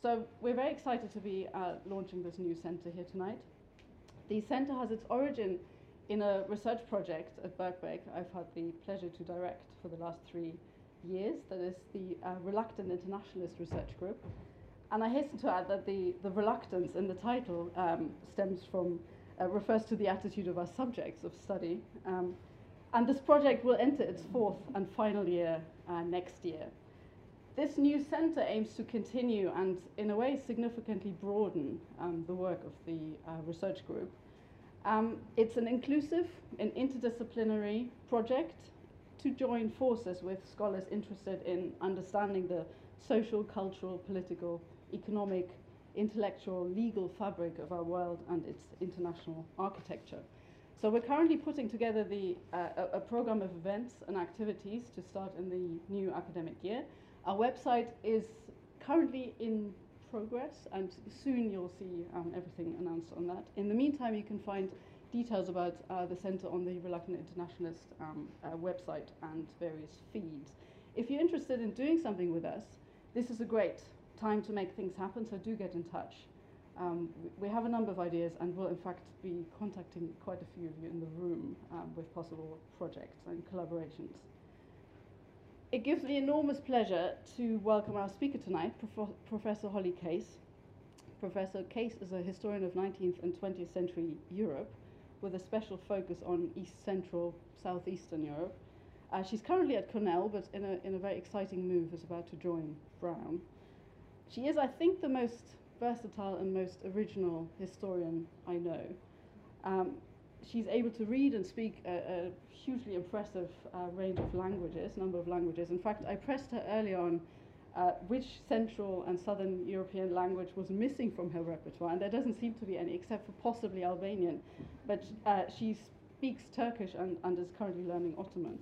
So we're very excited to be uh, launching this new centre here tonight. The centre has its origin in a research project at Birkbeck I've had the pleasure to direct for the last three years. That is the uh, Reluctant Internationalist Research Group. And I hasten to add that the, the reluctance in the title um, stems from, uh, refers to the attitude of our subjects of study. Um, and this project will enter its fourth and final year uh, next year. This new centre aims to continue and, in a way, significantly broaden um, the work of the uh, research group. Um, it's an inclusive and interdisciplinary project to join forces with scholars interested in understanding the social, cultural, political, economic, intellectual, legal fabric of our world and its international architecture. So we're currently putting together the, uh, a, a program of events and activities to start in the new academic year. Our website is currently in progress, and soon you'll see um, everything announced on that. In the meantime, you can find details about uh, the Centre on the Reluctant Internationalist um, uh, website and various feeds. If you're interested in doing something with us, this is a great time to make things happen, so do get in touch. Um, we have a number of ideas and will in fact be contacting quite a few of you in the room um, with possible projects and collaborations. It gives me enormous pleasure to welcome our speaker tonight, Prof Professor Holly Case. Professor Case is a historian of 19th and 20th century Europe with a special focus on East Central, Southeastern Europe. Uh, she's currently at Cornell, but in a, in a very exciting move is about to join Brown. She is, I think, the most versatile and most original historian I know. Um, she's able to read and speak a, a hugely impressive uh, range of languages, number of languages. In fact, I pressed her early on uh, which Central and Southern European language was missing from her repertoire, and there doesn't seem to be any, except for possibly Albanian. But uh, she speaks Turkish and, and is currently learning Ottoman.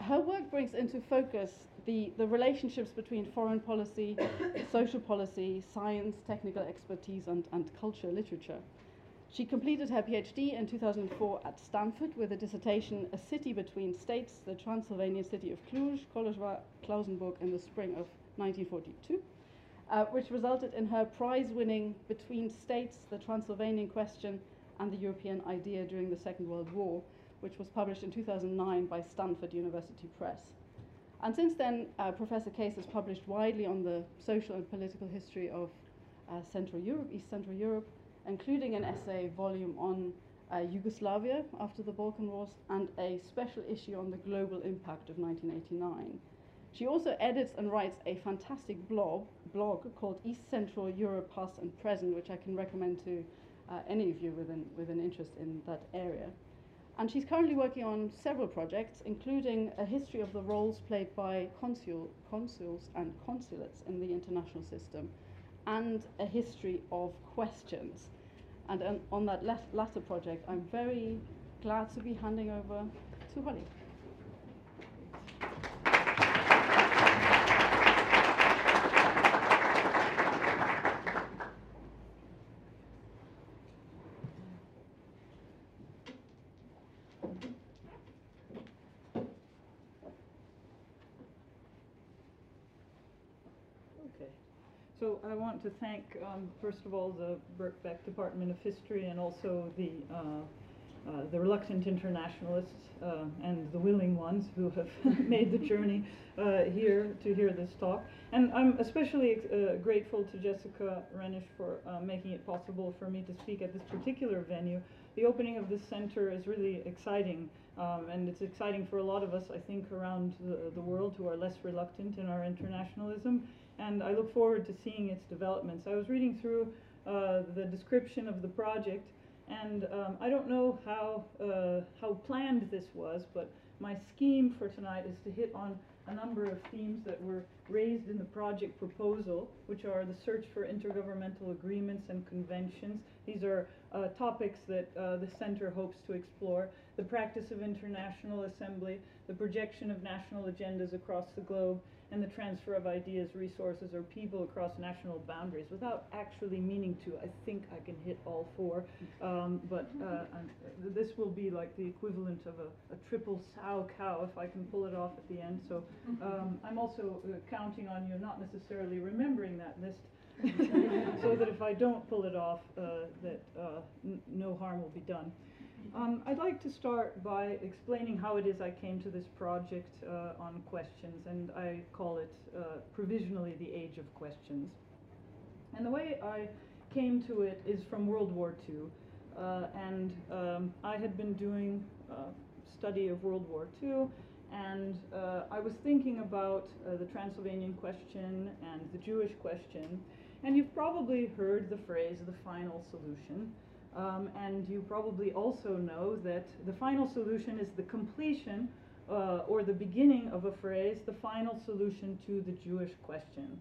Her work brings into focus the, the relationships between foreign policy, social policy, science, technical expertise, and, and culture, literature. She completed her PhD in 2004 at Stanford with a dissertation, A City Between States, the Transylvanian city of Cluj, Kolozsvár, Klausenburg in the spring of 1942, uh, which resulted in her prize-winning Between States, the Transylvanian Question and the European Idea during the Second World War, which was published in 2009 by Stanford University Press. And since then, uh, Professor Case has published widely on the social and political history of uh, Central Europe, East Central Europe, including an essay volume on uh, Yugoslavia after the Balkan Wars and a special issue on the global impact of 1989. She also edits and writes a fantastic blog, blog called East Central Europe Past and Present, which I can recommend to uh, any of you with an, with an interest in that area. And she's currently working on several projects, including a history of the roles played by consul, consuls and consulates in the international system, and a history of questions. And um, on that latter project, I'm very glad to be handing over to Holly. So I want to thank, um, first of all, the Birkbeck Department of History and also the, uh, uh, the reluctant internationalists uh, and the willing ones who have made the journey uh, here to hear this talk. And I'm especially uh, grateful to Jessica Reinisch for uh, making it possible for me to speak at this particular venue. The opening of this center is really exciting. Um, and it's exciting for a lot of us, I think, around the, the world who are less reluctant in our internationalism and I look forward to seeing its developments. I was reading through uh, the description of the project, and um, I don't know how, uh, how planned this was, but my scheme for tonight is to hit on a number of themes that were raised in the project proposal, which are the search for intergovernmental agreements and conventions. These are uh, topics that uh, the center hopes to explore. The practice of international assembly, the projection of national agendas across the globe, and the transfer of ideas, resources, or people across national boundaries without actually meaning to. I think I can hit all four, um, but uh, this will be like the equivalent of a, a triple sow cow if I can pull it off at the end. So um, I'm also uh, counting on you not necessarily remembering that list, so that if I don't pull it off, uh, that uh, no harm will be done. Um, I'd like to start by explaining how it is I came to this project uh, on questions, and I call it uh, provisionally the Age of Questions. And the way I came to it is from World War II, uh, and um, I had been doing uh, study of World War II, and uh, I was thinking about uh, the Transylvanian question and the Jewish question, and you've probably heard the phrase the final solution. Um, and you probably also know that the final solution is the completion uh, or the beginning of a phrase, the final solution to the Jewish question.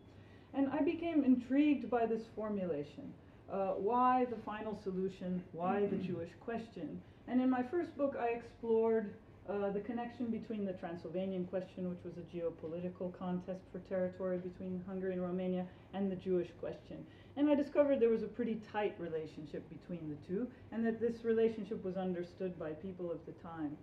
And I became intrigued by this formulation. Uh, why the final solution? Why the Jewish question? And in my first book, I explored uh, the connection between the Transylvanian question, which was a geopolitical contest for territory between Hungary and Romania, and the Jewish question. And I discovered there was a pretty tight relationship between the two, and that this relationship was understood by people of the time.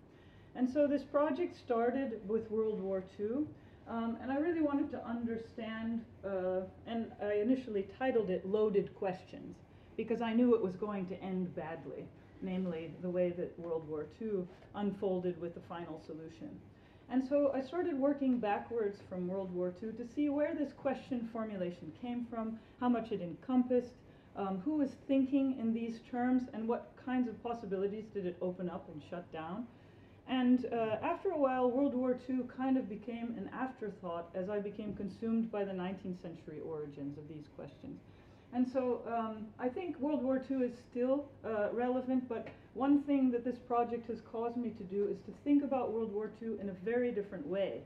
And so this project started with World War II, um, and I really wanted to understand, uh, and I initially titled it Loaded Questions, because I knew it was going to end badly, namely the way that World War II unfolded with the final solution. And so I started working backwards from World War II to see where this question formulation came from, how much it encompassed, um, who was thinking in these terms, and what kinds of possibilities did it open up and shut down. And uh, after a while, World War II kind of became an afterthought as I became consumed by the 19th century origins of these questions. And so um, I think World War II is still uh, relevant, but one thing that this project has caused me to do is to think about World War II in a very different way.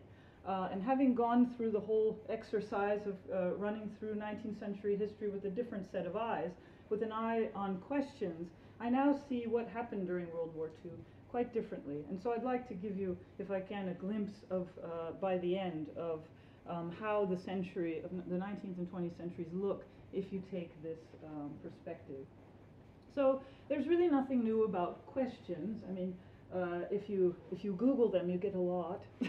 Uh, and having gone through the whole exercise of uh, running through 19th century history with a different set of eyes, with an eye on questions, I now see what happened during World War II quite differently. And so I'd like to give you, if I can, a glimpse of, uh, by the end, of um, how the century, of the 19th and 20th centuries look if you take this um, perspective. So there's really nothing new about questions. I mean, uh, if you if you Google them, you get a lot.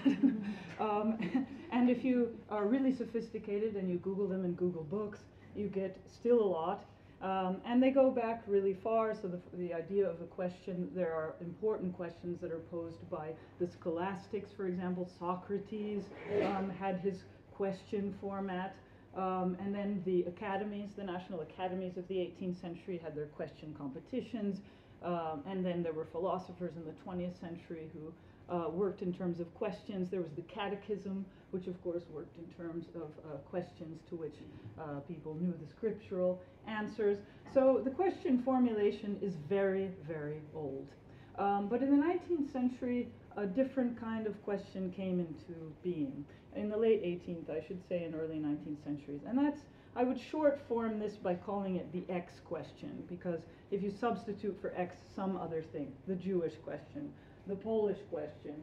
um, and if you are really sophisticated and you Google them in Google Books, you get still a lot. Um, and they go back really far. So the, the idea of a question, there are important questions that are posed by the scholastics, for example. Socrates um, had his question format. Um, and then the academies, the national academies of the 18th century had their question competitions. Um, and then there were philosophers in the 20th century who uh, worked in terms of questions. There was the catechism, which of course worked in terms of uh, questions to which uh, people knew the scriptural answers. So the question formulation is very, very old. Um, but in the 19th century, a different kind of question came into being. In the late 18th, I should say, and early 19th centuries. And that's, I would short form this by calling it the X question, because if you substitute for X some other thing, the Jewish question, the Polish question,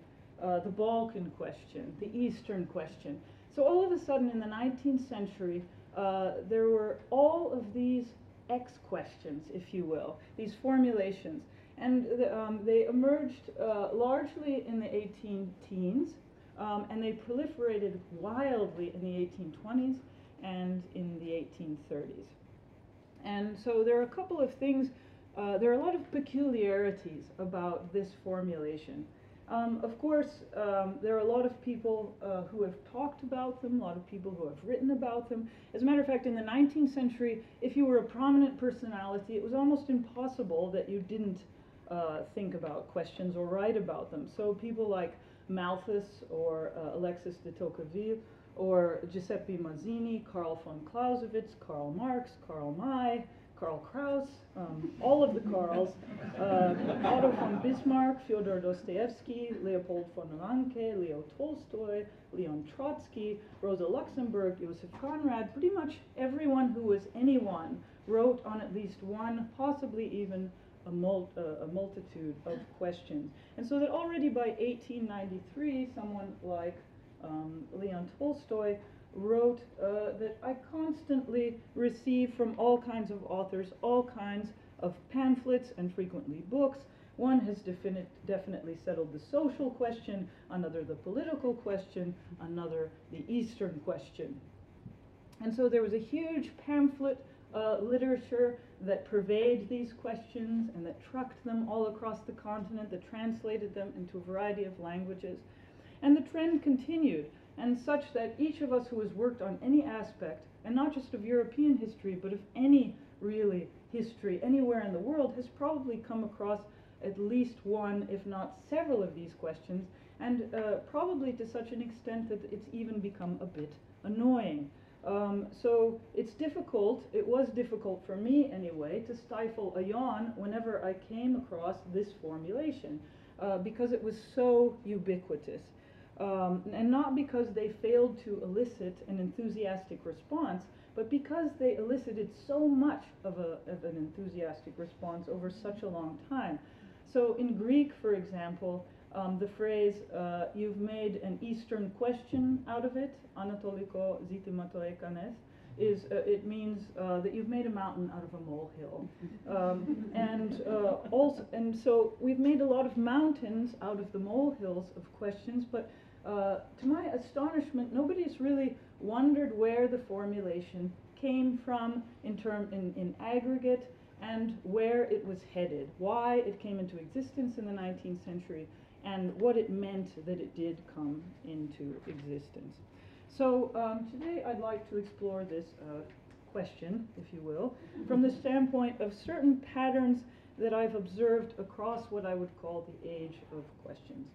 uh, the Balkan question, the Eastern question. So all of a sudden in the 19th century, uh, there were all of these X questions, if you will, these formulations. And the, um, they emerged uh, largely in the 18 teens, um, and they proliferated wildly in the 1820s and in the 1830s. And so there are a couple of things, uh, there are a lot of peculiarities about this formulation. Um, of course, um, there are a lot of people uh, who have talked about them, a lot of people who have written about them. As a matter of fact, in the 19th century, if you were a prominent personality, it was almost impossible that you didn't uh, think about questions or write about them. So people like Malthus or uh, Alexis de Tocqueville or Giuseppe Mazzini, Karl von Clausewitz, Karl Marx, Karl May, Karl Kraus, um, all of the Karls, uh, Otto von Bismarck, Fyodor Dostoevsky, Leopold von Ranke, Leo Tolstoy, Leon Trotsky, Rosa Luxemburg, Joseph Conrad, pretty much everyone who was anyone wrote on at least one, possibly even a, mul- uh, a multitude of questions. And so that already by 1893, someone like um, Leon Tolstoy wrote uh, that I constantly receive from all kinds of authors all kinds of pamphlets and frequently books. One has definite, definitely settled the social question, another the political question, another the Eastern question. And so there was a huge pamphlet uh, literature that pervaded these questions and that trucked them all across the continent, that translated them into a variety of languages. And the trend continued and such that each of us who has worked on any aspect, and not just of European history, but of any really history anywhere in the world, has probably come across at least one, if not several, of these questions, and uh, probably to such an extent that it's even become a bit annoying. Um, so it's difficult, it was difficult for me anyway, to stifle a yawn whenever I came across this formulation, uh, because it was so ubiquitous. Um, and not because they failed to elicit an enthusiastic response, but because they elicited so much of, a, of an enthusiastic response over such a long time. So in Greek, for example, um, the phrase, uh, you've made an Eastern question out of it, anatoliko zitimato ekanes, is uh, it means uh, that you've made a mountain out of a molehill, um, and uh, also and so we've made a lot of mountains out of the molehills of questions, but uh, to my astonishment, nobody's really wondered where the formulation came from in term in, in aggregate and where it was headed, why it came into existence in the 19th century, and what it meant that it did come into existence. So um, today I'd like to explore this uh, question, if you will, from the standpoint of certain patterns that I've observed across what I would call the age of questions.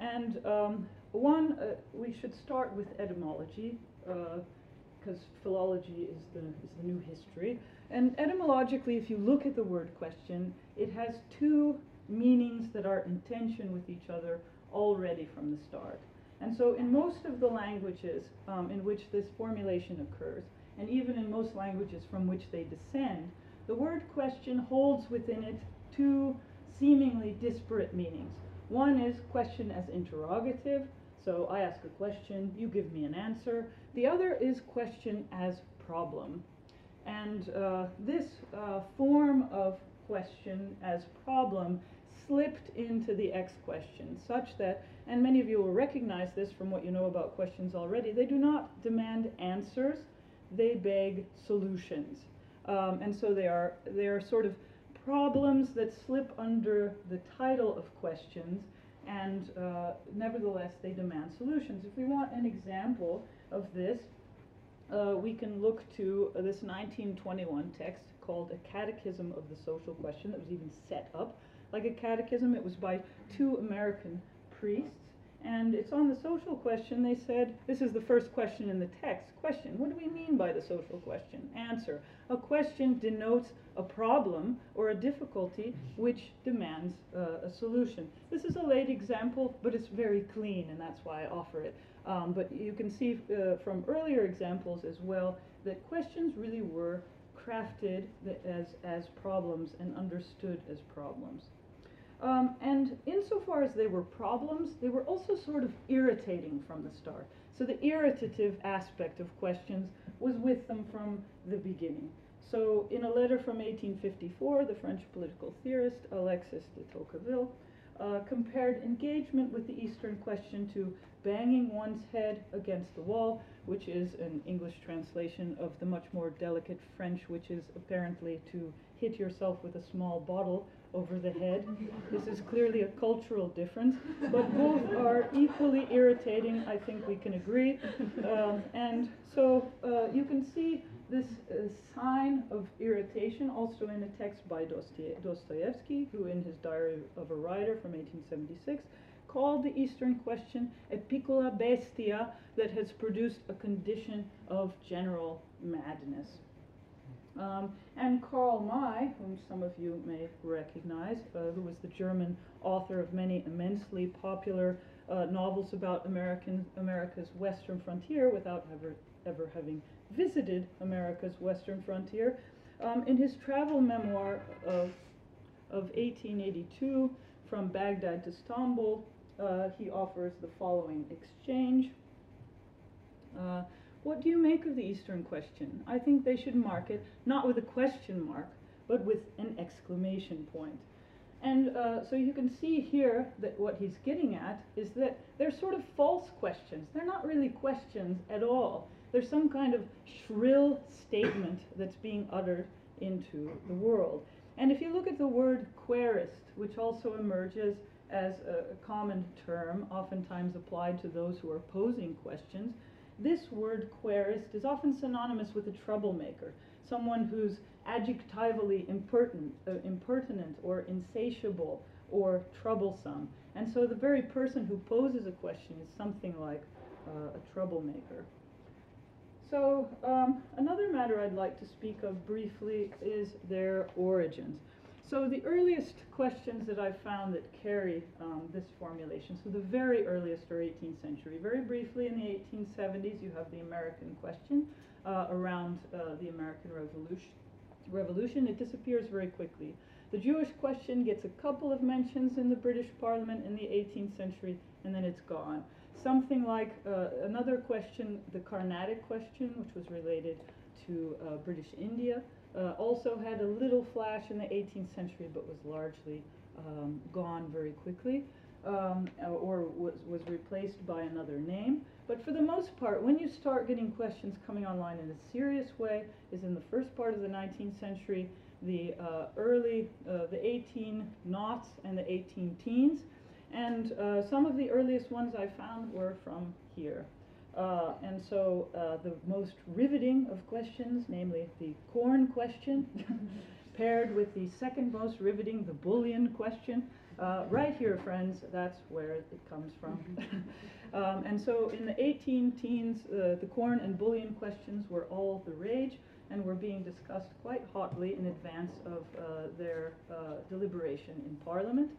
And um, one, uh, we should start with etymology, because uh, philology is the, is the new history. And etymologically, if you look at the word question, it has two meanings that are in tension with each other already from the start. And so, in most of the languages um, in which this formulation occurs, and even in most languages from which they descend, the word question holds within it two seemingly disparate meanings. One is question as interrogative, so I ask a question, you give me an answer. The other is question as problem. And uh, this uh, form of question as problem slipped into the X question, such that, and many of you will recognize this from what you know about questions already, they do not demand answers, they beg solutions. Um, and so they are, they are sort of problems that slip under the title of questions and uh, nevertheless they demand solutions. If we want an example of this, uh, we can look to this 1921 text called A Catechism of the Social Question that was even set up like a catechism. It was by two American priests. And it's on the social question. They said, this is the first question in the text. Question, what do we mean by the social question? Answer, a question denotes a problem or a difficulty which demands uh, a solution. This is a late example, but it's very clean, and that's why I offer it. Um, but you can see uh, from earlier examples as well that questions really were crafted as, as problems and understood as problems. Um, and insofar as they were problems, they were also sort of irritating from the start. So the irritative aspect of questions was with them from the beginning. So in a letter from 1854, the French political theorist Alexis de Tocqueville uh, compared engagement with the Eastern question to banging one's head against the wall, which is an English translation of the much more delicate French, which is apparently to hit yourself with a small bottle over the head. This is clearly a cultural difference, but both are equally irritating, I think we can agree. Um, and so uh, you can see this uh, sign of irritation also in a text by Dostoevsky, who in his Diary of a Writer from 1876 called the Eastern question a piccola bestia that has produced a condition of general madness. Um, and Karl May, whom some of you may recognize, uh, who was the German author of many immensely popular uh, novels about American, America's western frontier without ever, ever having visited America's western frontier, um, in his travel memoir of, of 1882 from Baghdad to Istanbul, uh, he offers the following exchange. What do you make of the Eastern question? I think they should mark it not with a question mark, but with an exclamation point. And uh, so you can see here that what he's getting at is that they're sort of false questions. They're not really questions at all. There's some kind of shrill statement that's being uttered into the world. And if you look at the word querist, which also emerges as a, common term, oftentimes applied to those who are posing questions, this word querist is often synonymous with a troublemaker, someone who's adjectivally impertinent, uh, impertinent or insatiable or troublesome. And so the very person who poses a question is something like uh, a troublemaker. So um, another matter I'd like to speak of briefly is their origins. So the earliest questions that I've found that carry um, this formulation, so the very earliest are 18th century. Very briefly in the 1870s you have the American question uh, around uh, the American Revolution. Revolution. It disappears very quickly. The Jewish question gets a couple of mentions in the British Parliament in the 18th century and then it's gone. Something like uh, another question, the Carnatic question, which was related to uh, British India, uh, also had a little flash in the 18th century, but was largely um, gone very quickly, um, or was, was replaced by another name. But for the most part, when you start getting questions coming online in a serious way, is in the first part of the 19th century, the uh, early, uh, the 18 noughts and the 18 teens. And uh, some of the earliest ones I found were from here. Uh, and so uh, the most riveting of questions, namely the corn question, paired with the second most riveting, the bullion question. Uh, right here, friends, that's where it comes from. um, and so in the 18 teens, uh, the corn and bullion questions were all the rage and were being discussed quite hotly in advance of uh, their uh, deliberation in Parliament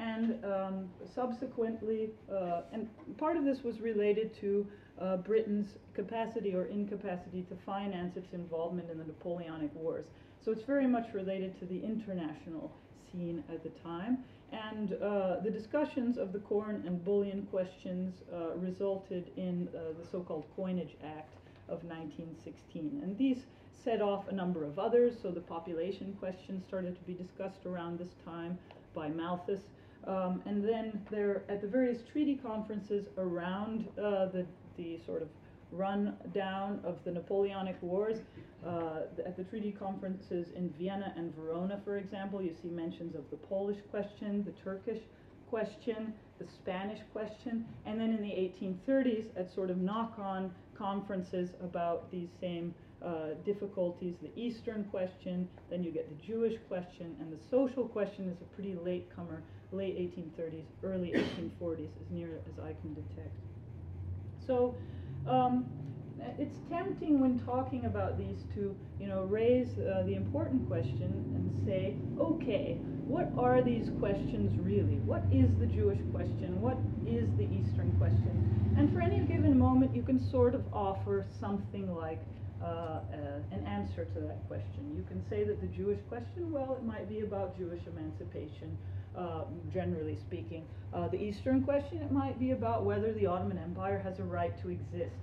and um, subsequently, uh, and part of this was related to uh, Britain's capacity or incapacity to finance its involvement in the Napoleonic Wars. So it's very much related to the international scene at the time. And uh, the discussions of the corn and bullion questions uh, resulted in uh, the so-called Coinage Act of 1916. And these set off a number of others. So the population question started to be discussed around this time by Malthus. Um, and then there, at the various treaty conferences around uh, the the sort of rundown of the Napoleonic Wars. Uh, at the treaty conferences in Vienna and Verona, for example, you see mentions of the Polish question, the Turkish question, the Spanish question, and then in the 1830s at sort of knock-on conferences about these same uh, difficulties, the Eastern question, then you get the Jewish question, and the social question is a pretty late comer, late 1830s, early 1840s, as near as I can detect. So um, it's tempting when talking about these to, you know, raise uh, the important question and say, okay, what are these questions really? What is the Jewish question? What is the Eastern question? And for any given moment, you can sort of offer something like uh, uh, an answer to that question. You can say that the Jewish question, well, it might be about Jewish emancipation uh, generally speaking. Uh, the Eastern question, it might be about whether the Ottoman Empire has a right to exist.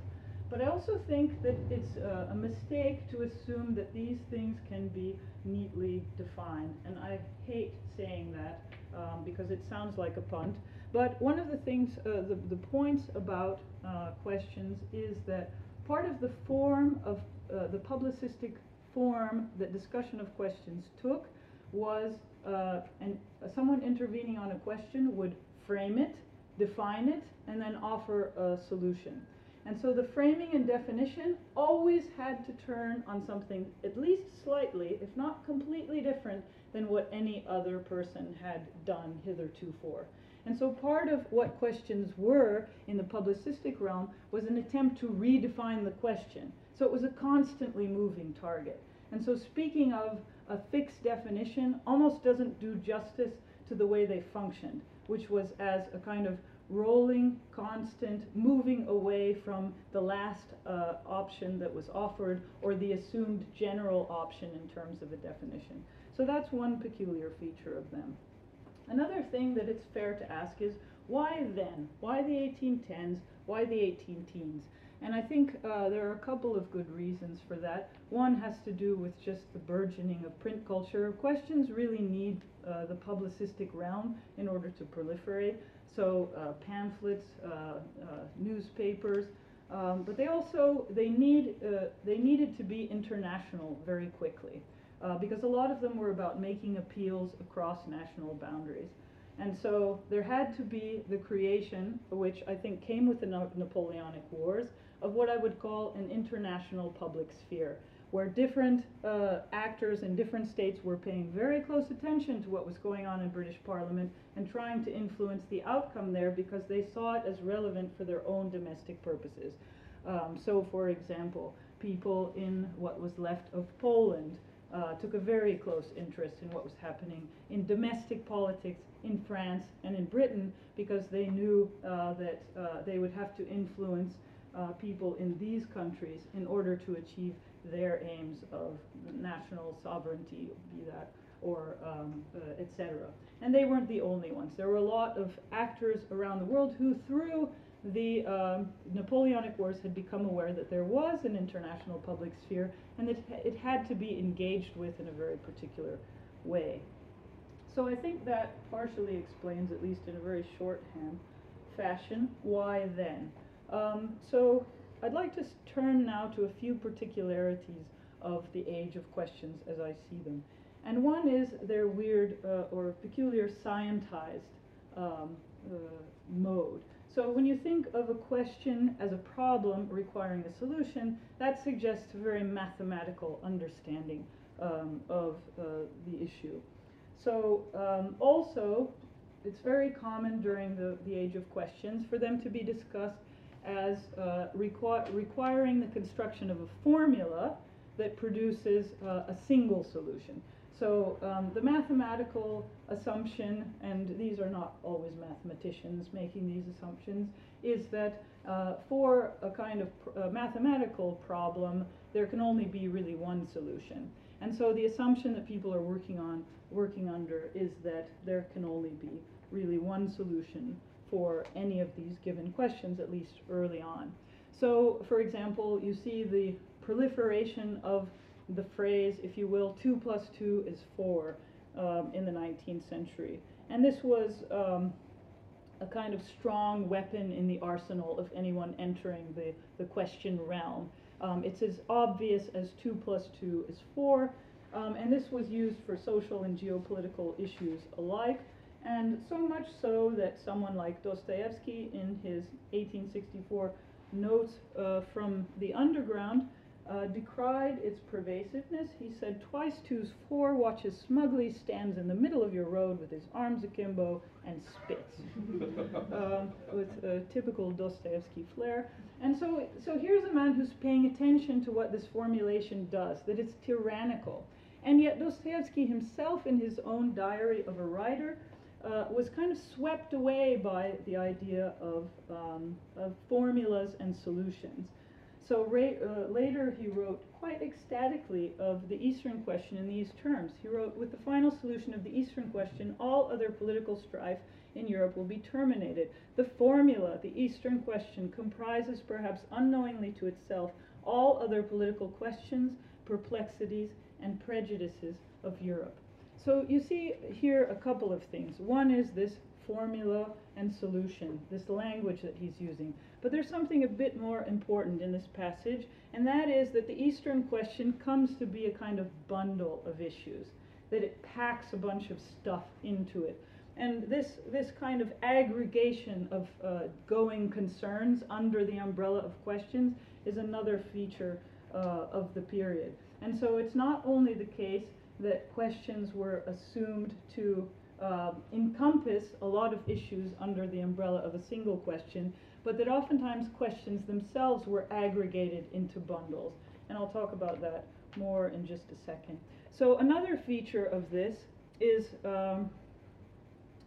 But I also think that it's uh, a mistake to assume that these things can be neatly defined. And I hate saying that um, because it sounds like a punt. But one of the things, uh, the, the points about uh, questions is that part of the form of uh, the publicistic form that discussion of questions took was uh, and someone intervening on a question would frame it, define it, and then offer a solution. And so the framing and definition always had to turn on something at least slightly, if not completely different, than what any other person had done hitherto for. And so part of what questions were in the publicistic realm was an attempt to redefine the question. So it was a constantly moving target. And so speaking of a fixed definition almost doesn't do justice to the way they functioned, which was as a kind of rolling, constant, moving away from the last uh, option that was offered or the assumed general option in terms of a definition. So that's one peculiar feature of them. Another thing that it's fair to ask is why then? Why the 1810s? Why the 18 teens? And I think uh, there are a couple of good reasons for that. One has to do with just the burgeoning of print culture. Questions really need uh, the publicistic realm in order to proliferate. So uh, pamphlets, uh, uh, newspapers, um, but they also they need uh, they needed to be international very quickly because a lot of them were about making appeals across national boundaries. And so there had to be the creation, which I think came with the Napoleonic Wars, of what I would call an international public sphere, where different uh, actors in different states were paying very close attention to what was going on in British Parliament and trying to influence the outcome there because they saw it as relevant for their own domestic purposes. Um, so, for example, people in what was left of Poland uh, took a very close interest in what was happening in domestic politics in France and in Britain because they knew uh, that uh, they would have to influence uh, people in these countries in order to achieve their aims of national sovereignty, be that or um, uh, etc. And they weren't the only ones. There were a lot of actors around the world who, through the um, Napoleonic Wars, had become aware that there was an international public sphere and that it had to be engaged with in a very particular way. So I think that partially explains, at least in a very shorthand fashion, why then. Um, so I'd like to turn now to a few particularities of the age of questions as I see them. And one is their weird uh, or peculiar scientized um, uh, mode. So when you think of a question as a problem requiring a solution, that suggests a very mathematical understanding um, of uh, the issue. So um, also, it's very common during the, the age of questions for them to be discussed as uh, requ requiring the construction of a formula that produces uh, a single solution. So um, the mathematical assumption, and these are not always mathematicians making these assumptions, is that uh, for a kind of pr mathematical problem, there can only be really one solution. And so the assumption that people are working on, working under, is that there can only be really one solution for any of these given questions, at least early on. So, for example, you see the proliferation of the phrase, if you will, 2 plus 2 is 4 um, in the 19th century. And this was um, a kind of strong weapon in the arsenal of anyone entering the, the question realm. Um, it's as obvious as 2 plus 2 is 4, um, and this was used for social and geopolitical issues alike. And so much so that someone like Dostoevsky, in his 1864 notes uh, from the underground, uh, decried its pervasiveness. He said, Twice two's four watches smugly, stands in the middle of your road with his arms akimbo and spits. um, with a typical Dostoevsky flair. And so, so here's a man who's paying attention to what this formulation does, that it's tyrannical. And yet Dostoevsky himself, in his own diary of a writer, uh, was kind of swept away by the idea of, um, of formulas and solutions. So uh, later he wrote quite ecstatically of the Eastern question in these terms. He wrote, with the final solution of the Eastern question, all other political strife in Europe will be terminated. The formula, the Eastern question, comprises perhaps unknowingly to itself all other political questions, perplexities, and prejudices of Europe. So you see here a couple of things. One is this formula and solution, this language that he's using. But there's something a bit more important in this passage, and that is that the Eastern question comes to be a kind of bundle of issues, that it packs a bunch of stuff into it. And this, this kind of aggregation of uh, going concerns under the umbrella of questions is another feature uh, of the period. And so it's not only the case that questions were assumed to uh, encompass a lot of issues under the umbrella of a single question, but that oftentimes questions themselves were aggregated into bundles. And I'll talk about that more in just a second. So another feature of this is, um,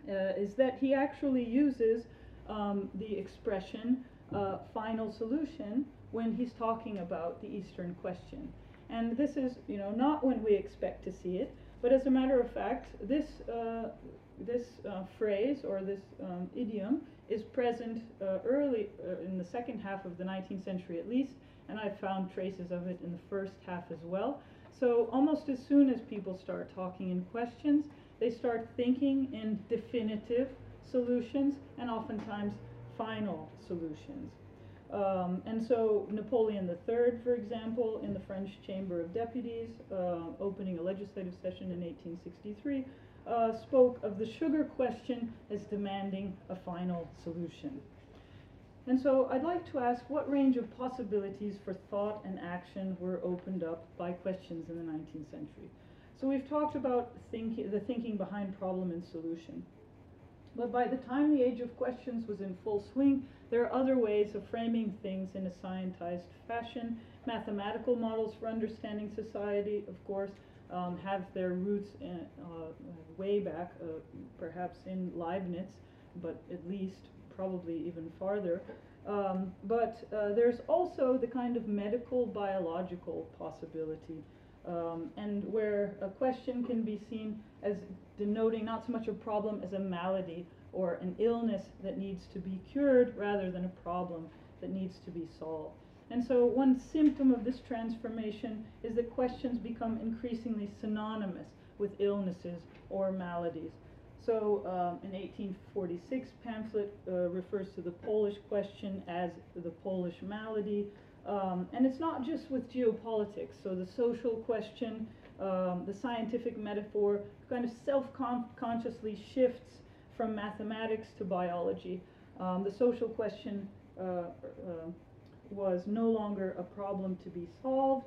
uh, is that he actually uses um, the expression uh, final solution when he's talking about the Eastern question. And this is, you know, not when we expect to see it, but as a matter of fact, this, uh, this uh, phrase or this um, idiom is present uh, early uh, in the second half of the 19th century at least, and I've found traces of it in the first half as well. So almost as soon as people start talking in questions, they start thinking in definitive solutions and oftentimes final solutions. Um, and so Napoleon III, for example, in the French Chamber of Deputies, uh, opening a legislative session in 1863, uh, spoke of the sugar question as demanding a final solution. And so I'd like to ask what range of possibilities for thought and action were opened up by questions in the 19th century. So we've talked about the thinking behind problem and solution. But by the time the age of questions was in full swing, there are other ways of framing things in a scientized fashion. Mathematical models for understanding society, of course, um, have their roots in, uh, way back, uh, perhaps in Leibniz, but at least probably even farther. Um, but uh, there's also the kind of medical biological possibility, um, and where a question can be seen as denoting not so much a problem as a malady or an illness that needs to be cured rather than a problem that needs to be solved. And so one symptom of this transformation is that questions become increasingly synonymous with illnesses or maladies. So um, in 1846, pamphlet uh, refers to the Polish question as the Polish malady. Um, and it's not just with geopolitics. So the social question, um, the scientific metaphor kind of self-consciously shifts from mathematics to biology. Um, the social question uh, uh, was no longer a problem to be solved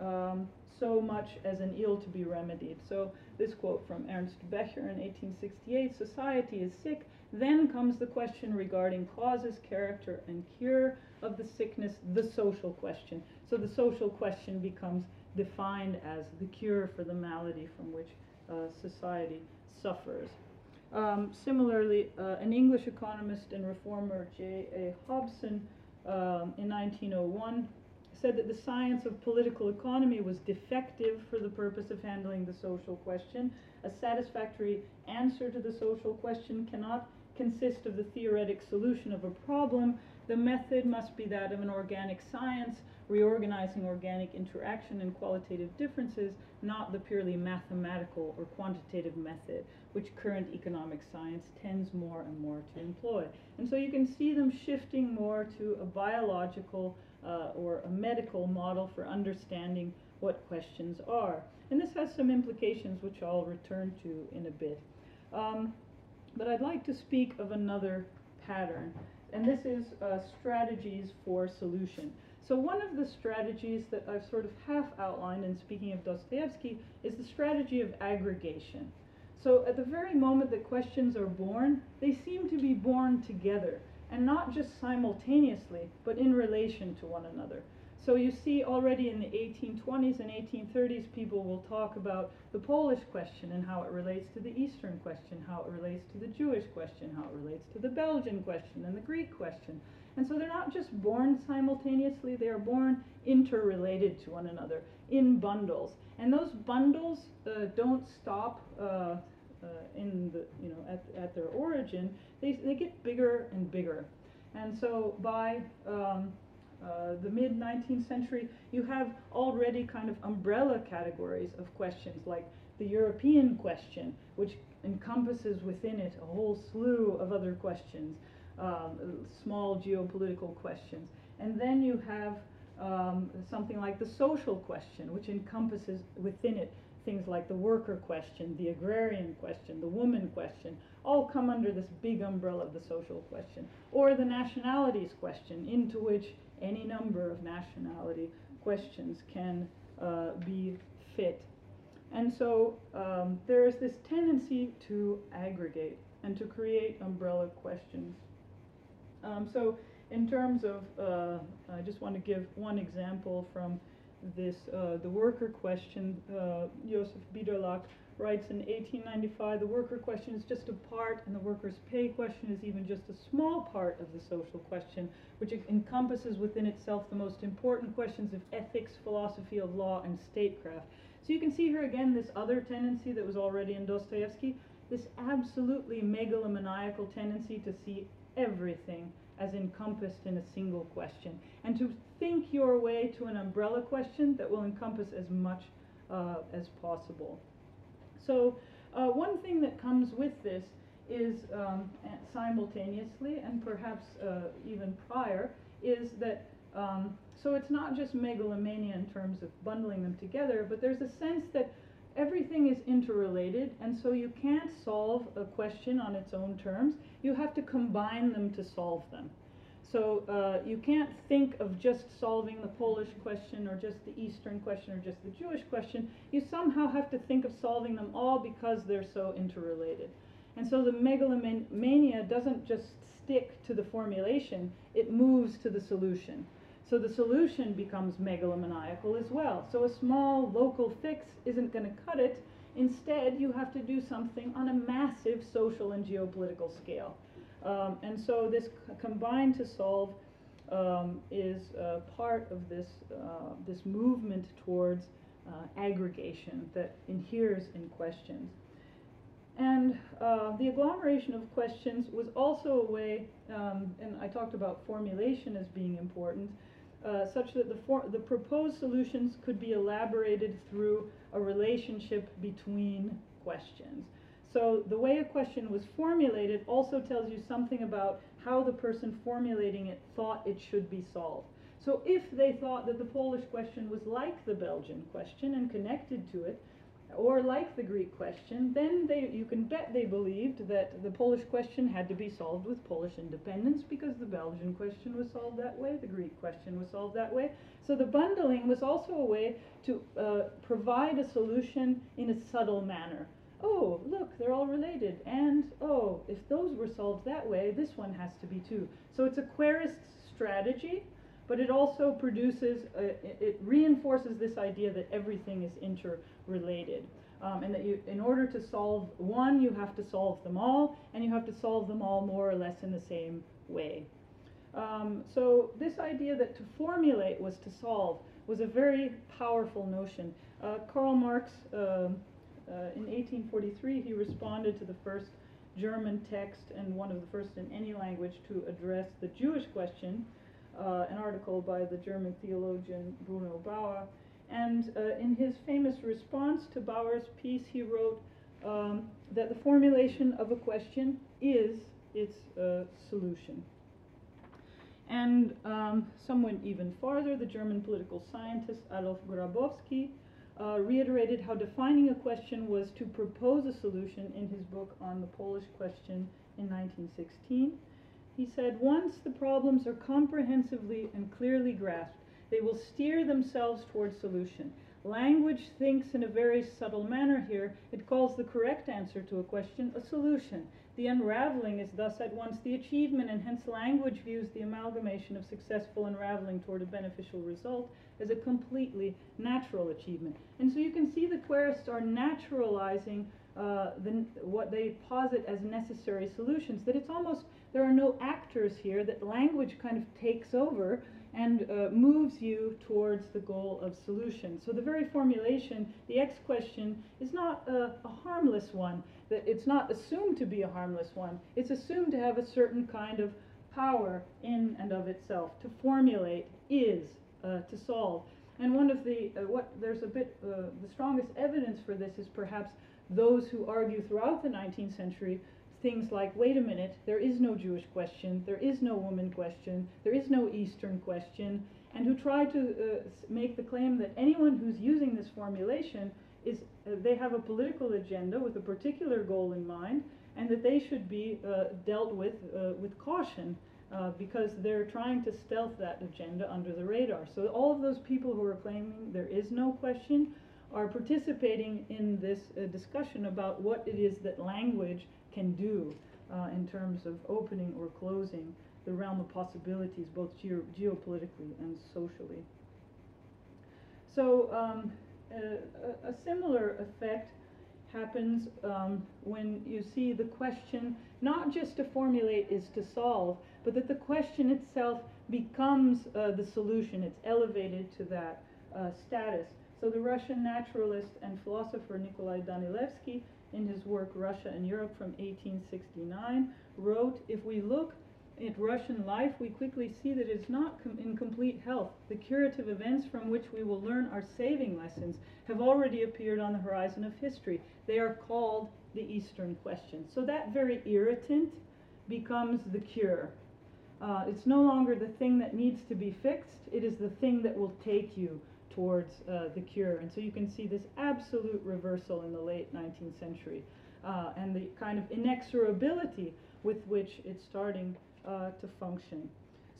um, so much as an ill to be remedied. So this quote from Ernst Becher in 1868, society is sick, then comes the question regarding causes, character, and cure of the sickness, the social question. So the social question becomes defined as the cure for the malady from which uh, society suffers. Um, similarly, uh, an English economist and reformer, J.A. Hobson, um, in 1901, said that the science of political economy was defective for the purpose of handling the social question. A satisfactory answer to the social question cannot consist of the theoretic solution of a problem. The method must be that of an organic science, reorganizing organic interaction and qualitative differences, not the purely mathematical or quantitative method, which current economic science tends more and more to employ. And so you can see them shifting more to a biological uh, or a medical model for understanding what questions are. And this has some implications which I'll return to in a bit. Um, but I'd like to speak of another pattern, and this is uh, strategies for solution. So one of the strategies that I've sort of half outlined in speaking of Dostoevsky is the strategy of aggregation. So at the very moment that questions are born, they seem to be born together and not just simultaneously, but in relation to one another. So you see already in the 1820s and 1830s, people will talk about the Polish question and how it relates to the Eastern question, how it relates to the Jewish question, how it relates to the Belgian question and the Greek question. And so they're not just born simultaneously, they are born interrelated to one another in bundles. And those bundles uh, don't stop uh, uh, in the, you know, at, at their origin, they, they get bigger and bigger. And so by um, uh, the mid 19th century, you have already kind of umbrella categories of questions like the European question, which encompasses within it a whole slew of other questions, um, small geopolitical questions. And then you have um, something like the social question, which encompasses within it things like the worker question, the agrarian question, the woman question, all come under this big umbrella of the social question. Or the nationalities question, into which any number of nationality questions can uh, be fit. And so um, there is this tendency to aggregate and to create umbrella questions. Um, so in terms of, uh, I just want to give one example from this, uh, the worker question, uh, Joseph Biederlack writes in 1895, the worker question is just a part, and the workers' pay question is even just a small part of the social question, which encompasses within itself the most important questions of ethics, philosophy of law, and statecraft. So you can see here again this other tendency that was already in Dostoevsky, this absolutely megalomaniacal tendency to see everything as encompassed in a single question, and to think your way to an umbrella question that will encompass as much uh, as possible. So, uh, one thing that comes with this is um, simultaneously, and perhaps uh, even prior, is that um, so it's not just megalomania in terms of bundling them together, but there's a sense that everything is interrelated, and so you can't solve a question on its own terms. You have to combine them to solve them. So uh, you can't think of just solving the Polish question or just the Eastern question or just the Jewish question. You somehow have to think of solving them all because they're so interrelated. And so the megalomania doesn't just stick to the formulation, it moves to the solution. So the solution becomes megalomaniacal as well. So a small local fix isn't going to cut it. Instead, you have to do something on a massive social and geopolitical scale. Um, and so this combined to solve um, is uh, part of this, uh, this movement towards uh, aggregation that inheres in questions. And uh, the agglomeration of questions was also a way, um, and I talked about formulation as being important, uh, such that the, the proposed solutions could be elaborated through a relationship between questions. So the way a question was formulated also tells you something about how the person formulating it thought it should be solved. So if they thought that the Polish question was like the Belgian question and connected to it, or like the Greek question, then they, you can bet they believed that the Polish question had to be solved with Polish independence because the Belgian question was solved that way, the Greek question was solved that way. So the bundling was also a way to uh, provide a solution in a subtle manner. Oh, look, they're all related. And, oh, if those were solved that way, this one has to be too. So it's a querist strategy, but it also produces, a, it reinforces this idea that everything is interrelated. Um, and that you, in order to solve one, you have to solve them all, and you have to solve them all more or less in the same way. Um, so this idea that to formulate was to solve was a very powerful notion. Uh, Karl Marx, uh, uh, in 1843, he responded to the first German text and one of the first in any language to address the Jewish question, uh, an article by the German theologian Bruno Bauer. And uh, in his famous response to Bauer's piece, he wrote um, that the formulation of a question is its uh, solution. And um, some went even farther. The German political scientist Adolf Grabowsky uh, reiterated how defining a question was to propose a solution in his book on the Polish question in 1916. He said, once the problems are comprehensively and clearly grasped, they will steer themselves toward solution. Language thinks in a very subtle manner here. It calls the correct answer to a question a solution. The unraveling is thus at once the achievement, and hence language views the amalgamation of successful unraveling toward a beneficial result as a completely natural achievement. And so you can see the querists are naturalizing uh, the, what they posit as necessary solutions, that it's almost, there are no actors here, that language kind of takes over and uh, moves you towards the goal of solution. So the very formulation, the X question, is not a, a, harmless one. That it's not assumed to be a harmless one. It's assumed to have a certain kind of power in and of itself. To formulate is uh, to solve. And one of the uh, what there's a bit uh, the strongest evidence for this is perhaps those who argue throughout the 19th century things like, wait a minute, there is no Jewish question, there is no woman question, there is no Eastern question, and who try to uh, make the claim that anyone who's using this formulation is, uh, they have a political agenda with a particular goal in mind, and that they should be uh, dealt with uh, with caution. Uh, because they're trying to stealth that agenda under the radar. So all of those people who are claiming there is no question are participating in this uh, discussion about what it is that language can do in terms of opening or closing the realm of possibilities, both geo geopolitically and socially. So um, a, similar effect happens um, when you see the question not just to formulate is to solve, but that the question itself becomes uh, the solution. It's elevated to that uh, status. So the Russian naturalist and philosopher Nikolai Danilevsky in his work Russia and Europe from 1869, wrote, if we look at Russian life, we quickly see that it is not in complete health. The curative events from which we will learn our saving lessons have already appeared on the horizon of history. They are called the Eastern question. So that very irritant becomes the cure. Uh, it's no longer the thing that needs to be fixed, it is the thing that will take you towards uh, the cure. And so you can see this absolute reversal in the late 19th century uh, and the kind of inexorability with which it's starting uh, to function.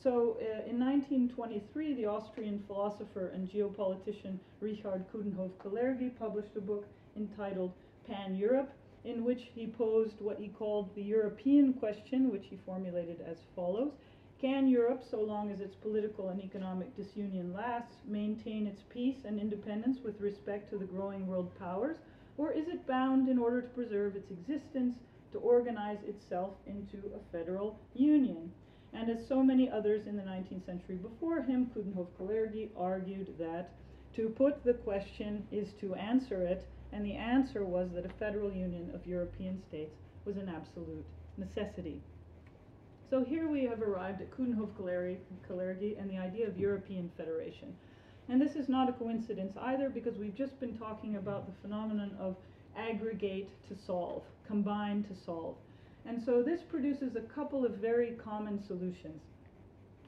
So uh, in 1923, the Austrian philosopher and geopolitician Richard Coudenhove-Kalergi published a book entitled Pan-Europe, in which he posed what he called the European question, which he formulated as follows. Can Europe, so long as its political and economic disunion lasts, maintain its peace and independence with respect to the growing world powers, or is it bound, in order to preserve its existence, to organize itself into a federal union? And as so many others in the 19th century before him, Coudenhove-Kalergi argued that to put the question is to answer it, and the answer was that a federal union of European states was an absolute necessity. So here we have arrived at Coudenhove-Kalergi and the idea of European federation. And this is not a coincidence either because we've just been talking about the phenomenon of aggregate to solve, combine to solve. And so this produces a couple of very common solutions.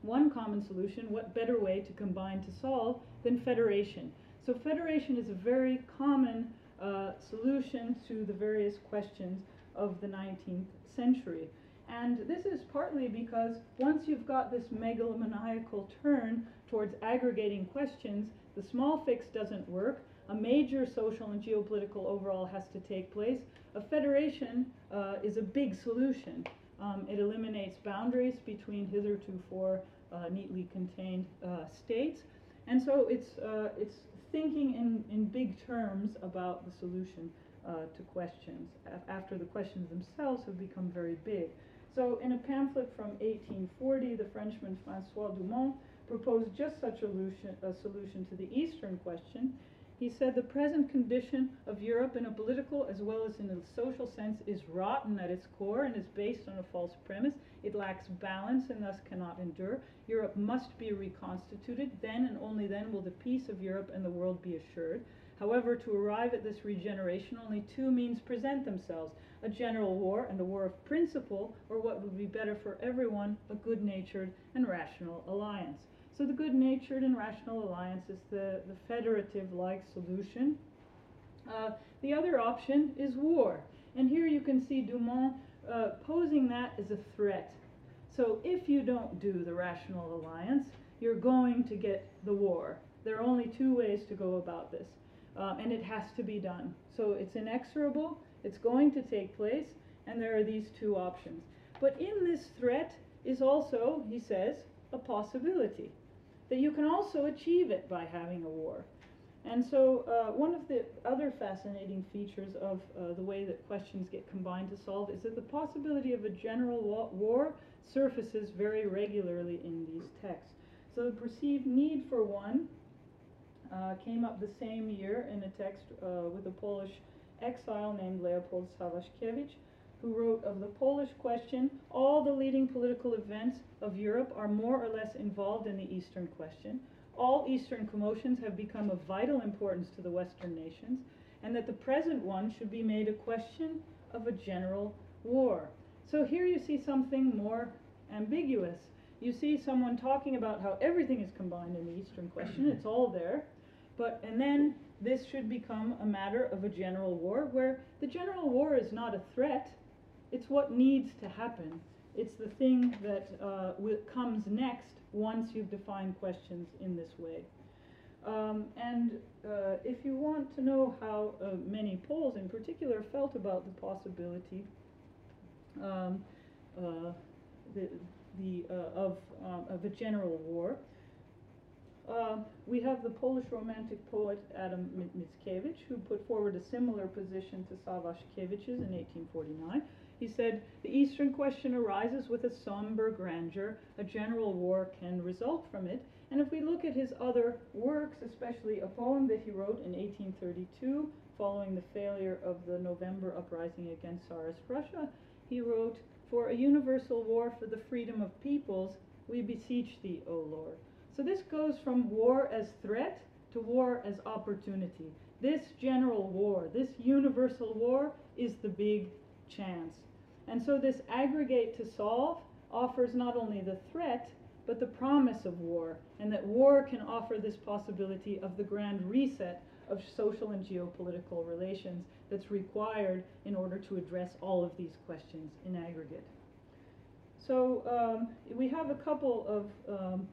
One common solution, what better way to combine to solve than federation? So federation is a very common uh, solution to the various questions of the 19th century. And this is partly because once you've got this megalomaniacal turn towards aggregating questions, the small fix doesn't work. A major social and geopolitical overhaul has to take place. A federation uh, is a big solution. Um, it eliminates boundaries between hitherto four uh, neatly contained uh, states. And so it's, uh, it's thinking in, in big terms about the solution uh, to questions after the questions themselves have become very big. So in a pamphlet from 1840, the Frenchman Francois Dumont proposed just such a solution, a solution to the Eastern question. He said the present condition of Europe in a political as well as in a social sense is rotten at its core and is based on a false premise. It lacks balance and thus cannot endure. Europe must be reconstituted. Then and only then will the peace of Europe and the world be assured. However, to arrive at this regeneration, only two means present themselves a general war and a war of principle, or what would be better for everyone, a good natured and rational alliance. So, the good natured and rational alliance is the, the federative like solution. Uh, the other option is war. And here you can see Dumont uh, posing that as a threat. So, if you don't do the rational alliance, you're going to get the war. There are only two ways to go about this uh, and it has to be done. So it's inexorable, it's going to take place, and there are these two options. But in this threat is also, he says, a possibility that you can also achieve it by having a war. And so, uh, one of the other fascinating features of uh, the way that questions get combined to solve is that the possibility of a general war surfaces very regularly in these texts. So, the perceived need for one uh, came up the same year in a text uh, with a Polish exile named Leopold Sawaszkiewicz, who wrote of the Polish question, all the leading political events of Europe are more or less involved in the Eastern question. All Eastern commotions have become of vital importance to the Western nations, and that the present one should be made a question of a general war. So here you see something more ambiguous. You see someone talking about how everything is combined in the Eastern question, it's all there. But, and then this should become a matter of a general war where the general war is not a threat, it's what needs to happen. It's the thing that uh, comes next once you've defined questions in this way. Um, and uh, if you want to know how uh, many Poles in particular felt about the possibility um, uh, the, the, uh, of, um, of a general war, uh, we have the Polish Romantic poet Adam Mickiewicz, who put forward a similar position to Sawaszkiewicz's in 1849. He said, The Eastern question arises with a somber grandeur. A general war can result from it. And if we look at his other works, especially a poem that he wrote in 1832, following the failure of the November uprising against Tsarist Russia, he wrote, for a universal war for the freedom of peoples, we beseech thee, O Lord. So this goes from war as threat to war as opportunity. This general war, this universal war, is the big chance. And so this aggregate to solve offers not only the threat, but the promise of war, and that war can offer this possibility of the grand reset of social and geopolitical relations that's required in order to address all of these questions in aggregate. So um, we have a couple of um,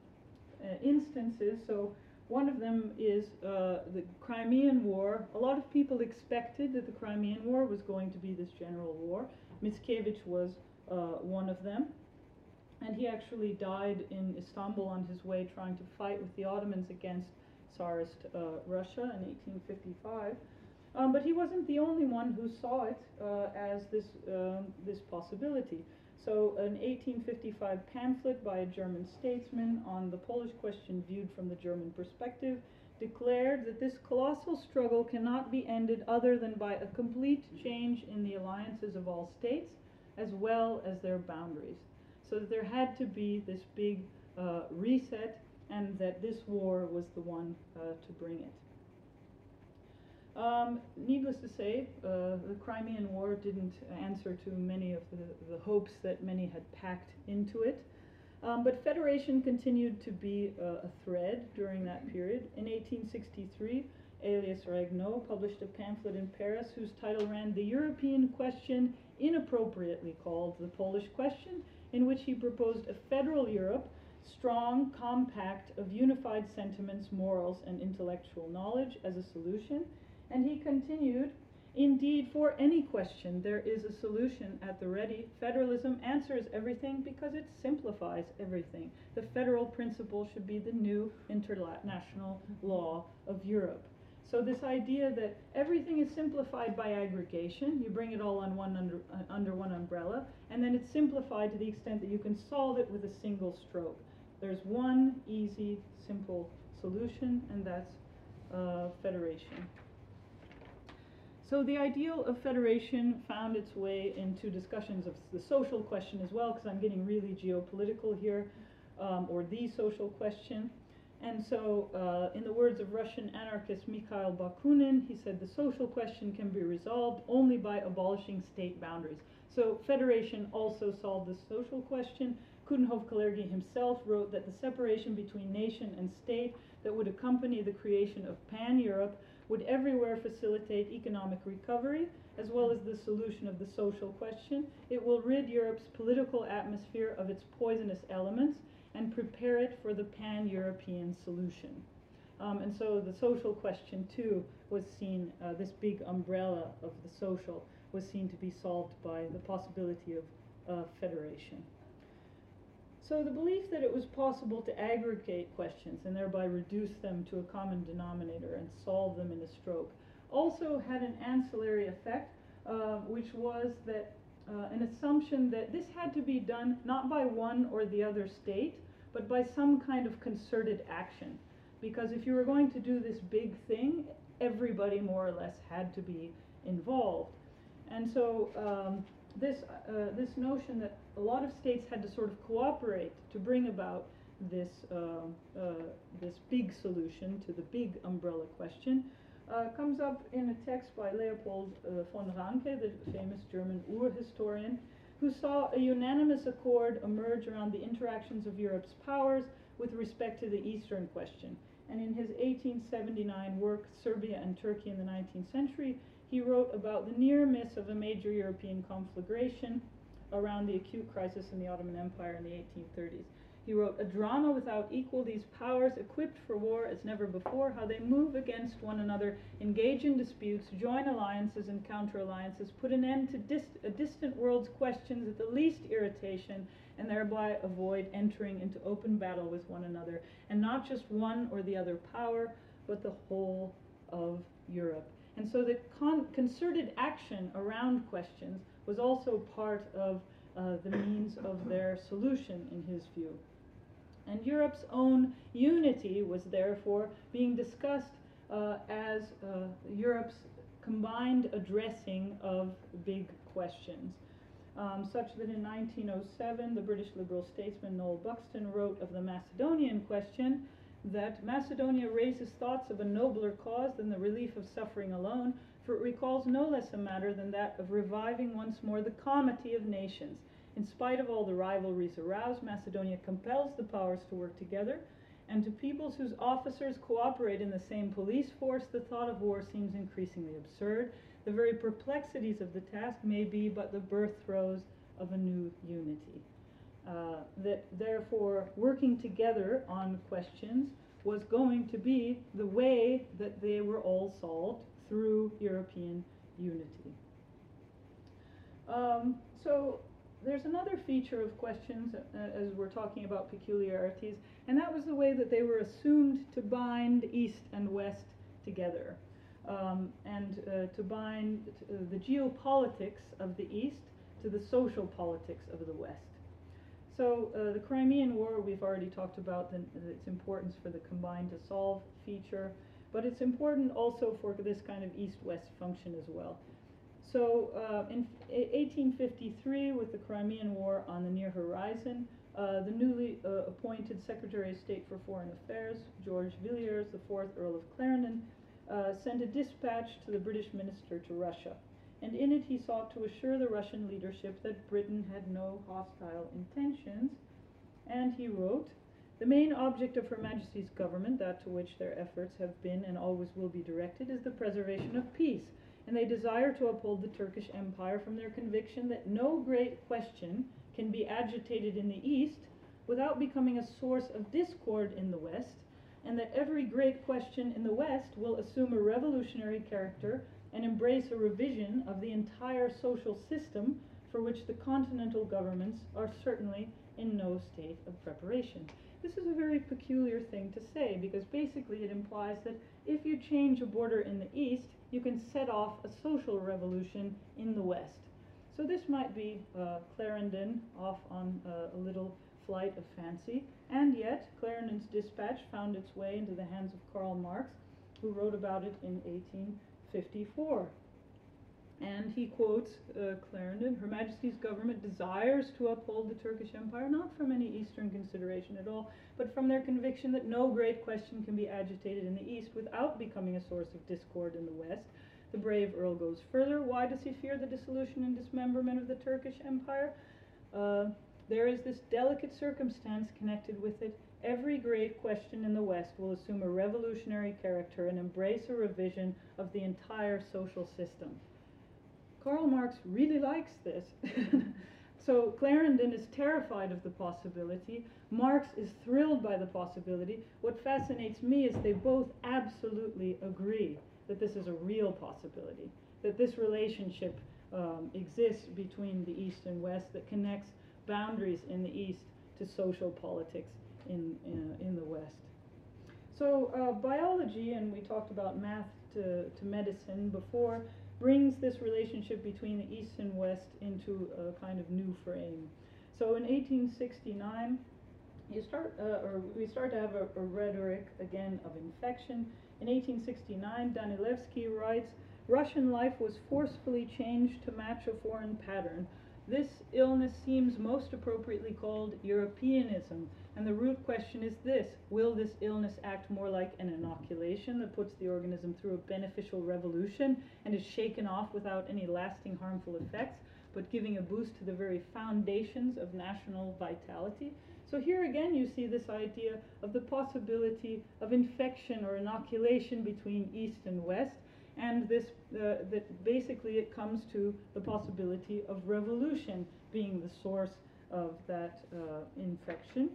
uh, instances. So one of them is uh, the Crimean War. A lot of people expected that the Crimean War was going to be this general war. Mickiewicz was uh, one of them. And he actually died in Istanbul on his way trying to fight with the Ottomans against Tsarist uh, Russia in 1855. Um, but he wasn't the only one who saw it uh, as this, um, this possibility. So, an 1855 pamphlet by a German statesman on the Polish question viewed from the German perspective declared that this colossal struggle cannot be ended other than by a complete change in the alliances of all states as well as their boundaries. So that there had to be this big uh, reset and that this war was the one uh, to bring it. Um, needless to say, uh, the Crimean War didn't answer to many of the, the hopes that many had packed into it. Um, but federation continued to be uh, a thread during that period. In 1863, Elias Regnault published a pamphlet in Paris whose title ran The European Question, inappropriately called the Polish Question, in which he proposed a federal Europe, strong, compact, of unified sentiments, morals, and intellectual knowledge as a solution and he continued, Indeed, for any question, there is a solution at the ready. Federalism answers everything because it simplifies everything. The federal principle should be the new international law of Europe. So, this idea that everything is simplified by aggregation, you bring it all on one under, uh, under one umbrella, and then it's simplified to the extent that you can solve it with a single stroke. There's one easy, simple solution, and that's uh, federation. So the ideal of federation found its way into discussions of the social question as well, because I'm getting really geopolitical here, um, or the social question. And so, uh, in the words of Russian anarchist Mikhail Bakunin, he said the social question can be resolved only by abolishing state boundaries. So, federation also solved the social question. Coudenhove Kalergi himself wrote that the separation between nation and state that would accompany the creation of pan Europe would everywhere facilitate economic recovery as well as the solution of the social question. It will rid Europe's political atmosphere of its poisonous elements and prepare it for the pan European solution. Um, and so the social question, too, was seen, uh, this big umbrella of the social was seen to be solved by the possibility of uh, federation. So the belief that it was possible to aggregate questions and thereby reduce them to a common denominator and solve them in a stroke also had an ancillary effect, uh, which was that uh, an assumption that this had to be done not by one or the other state, but by some kind of concerted action. Because if you were going to do this big thing, everybody more or less had to be involved. And so um, this, uh, this notion that a lot of states had to sort of cooperate to bring about this, uh, uh, this big solution to the big umbrella question uh, comes up in a text by Leopold uh, von Ranke, the famous German Ur historian, who saw a unanimous accord emerge around the interactions of Europe's powers with respect to the Eastern question. And in his 1879 work, Serbia and Turkey in the 19th Century, he wrote about the near miss of a major European conflagration around the acute crisis in the Ottoman Empire in the 1830s. He wrote, A drama without equal, these powers equipped for war as never before, how they move against one another, engage in disputes, join alliances and counter alliances, put an end to dist a distant world's questions at the least irritation, and thereby avoid entering into open battle with one another, and not just one or the other power, but the whole of Europe. And so the con concerted action around questions was also part of uh, the means of their solution, in his view. And Europe's own unity was therefore being discussed uh, as uh, Europe's combined addressing of big questions. um, such that in 1907 the British liberal statesman Noel Buxton wrote of the Macedonian question that Macedonia raises thoughts of a nobler cause than the relief of suffering alone, for it recalls no less a matter than that of reviving once more the comity of nations. In spite of all the rivalries aroused, Macedonia compels the powers to work together, and to peoples whose officers cooperate in the same police force, the thought of war seems increasingly absurd. The very perplexities of the task may be but the birth throes of a new unity. Uh, that therefore working together on questions was going to be the way that they were all solved through European unity. Um, so there's another feature of questions uh, as we're talking about peculiarities, and that was the way that they were assumed to bind East and West together. Um, and uh, to bind uh, the geopolitics of the East to the social politics of the West. So uh, the Crimean War, we've already talked about the, its importance for the combined to solve feature, but it's important also for this kind of East-West function as well. So uh, in 1853, with the Crimean War on the near horizon, uh, the newly uh, appointed Secretary of State for Foreign Affairs, George Villiers, the fourth Earl of Clarendon, uh, sent a dispatch to the British minister to Russia, and in it he sought to assure the Russian leadership that Britain had no hostile intentions, and he wrote, the main object of Her Majesty's government, that to which their efforts have been and always will be directed, is the preservation of peace, and they desire to uphold the Turkish Empire from their conviction that no great question can be agitated in the East without becoming a source of discord in the West, and that every great question in the West will assume a revolutionary character and embrace a revision of the entire social system for which the continental governments are certainly in no state of preparation. This is a very peculiar thing to say because basically it implies that if you change a border in the east, you can set off a social revolution in the west. So this might be uh, Clarendon off on uh, a little flight of fancy, and yet Clarendon's dispatch found its way into the hands of Karl Marx, who wrote about it in 1854. And he quotes uh, Clarendon Her Majesty's government desires to uphold the Turkish Empire, not from any Eastern consideration at all, but from their conviction that no great question can be agitated in the East without becoming a source of discord in the West. The brave Earl goes further. Why does he fear the dissolution and dismemberment of the Turkish Empire? Uh, there is this delicate circumstance connected with it. Every great question in the West will assume a revolutionary character and embrace a revision of the entire social system. Karl Marx really likes this. so Clarendon is terrified of the possibility. Marx is thrilled by the possibility. What fascinates me is they both absolutely agree that this is a real possibility, that this relationship um, exists between the East and West that connects boundaries in the East to social politics in, in, in the West. So uh, biology, and we talked about math to, to medicine before, brings this relationship between the East and West into a kind of new frame. So in 1869, you start, uh, or we start to have a, a, rhetoric again of infection. In 1869, Danilevsky writes, Russian life was forcefully changed to match a foreign pattern. This illness seems most appropriately called Europeanism, and the root question is this Will this illness act more like an inoculation that puts the organism through a beneficial revolution and is shaken off without any lasting harmful effects, but giving a boost to the very foundations of national vitality? So here again you see this idea of the possibility of infection or inoculation between East and West, and this uh, that basically it comes to the possibility of revolution being the source of that uh, infection.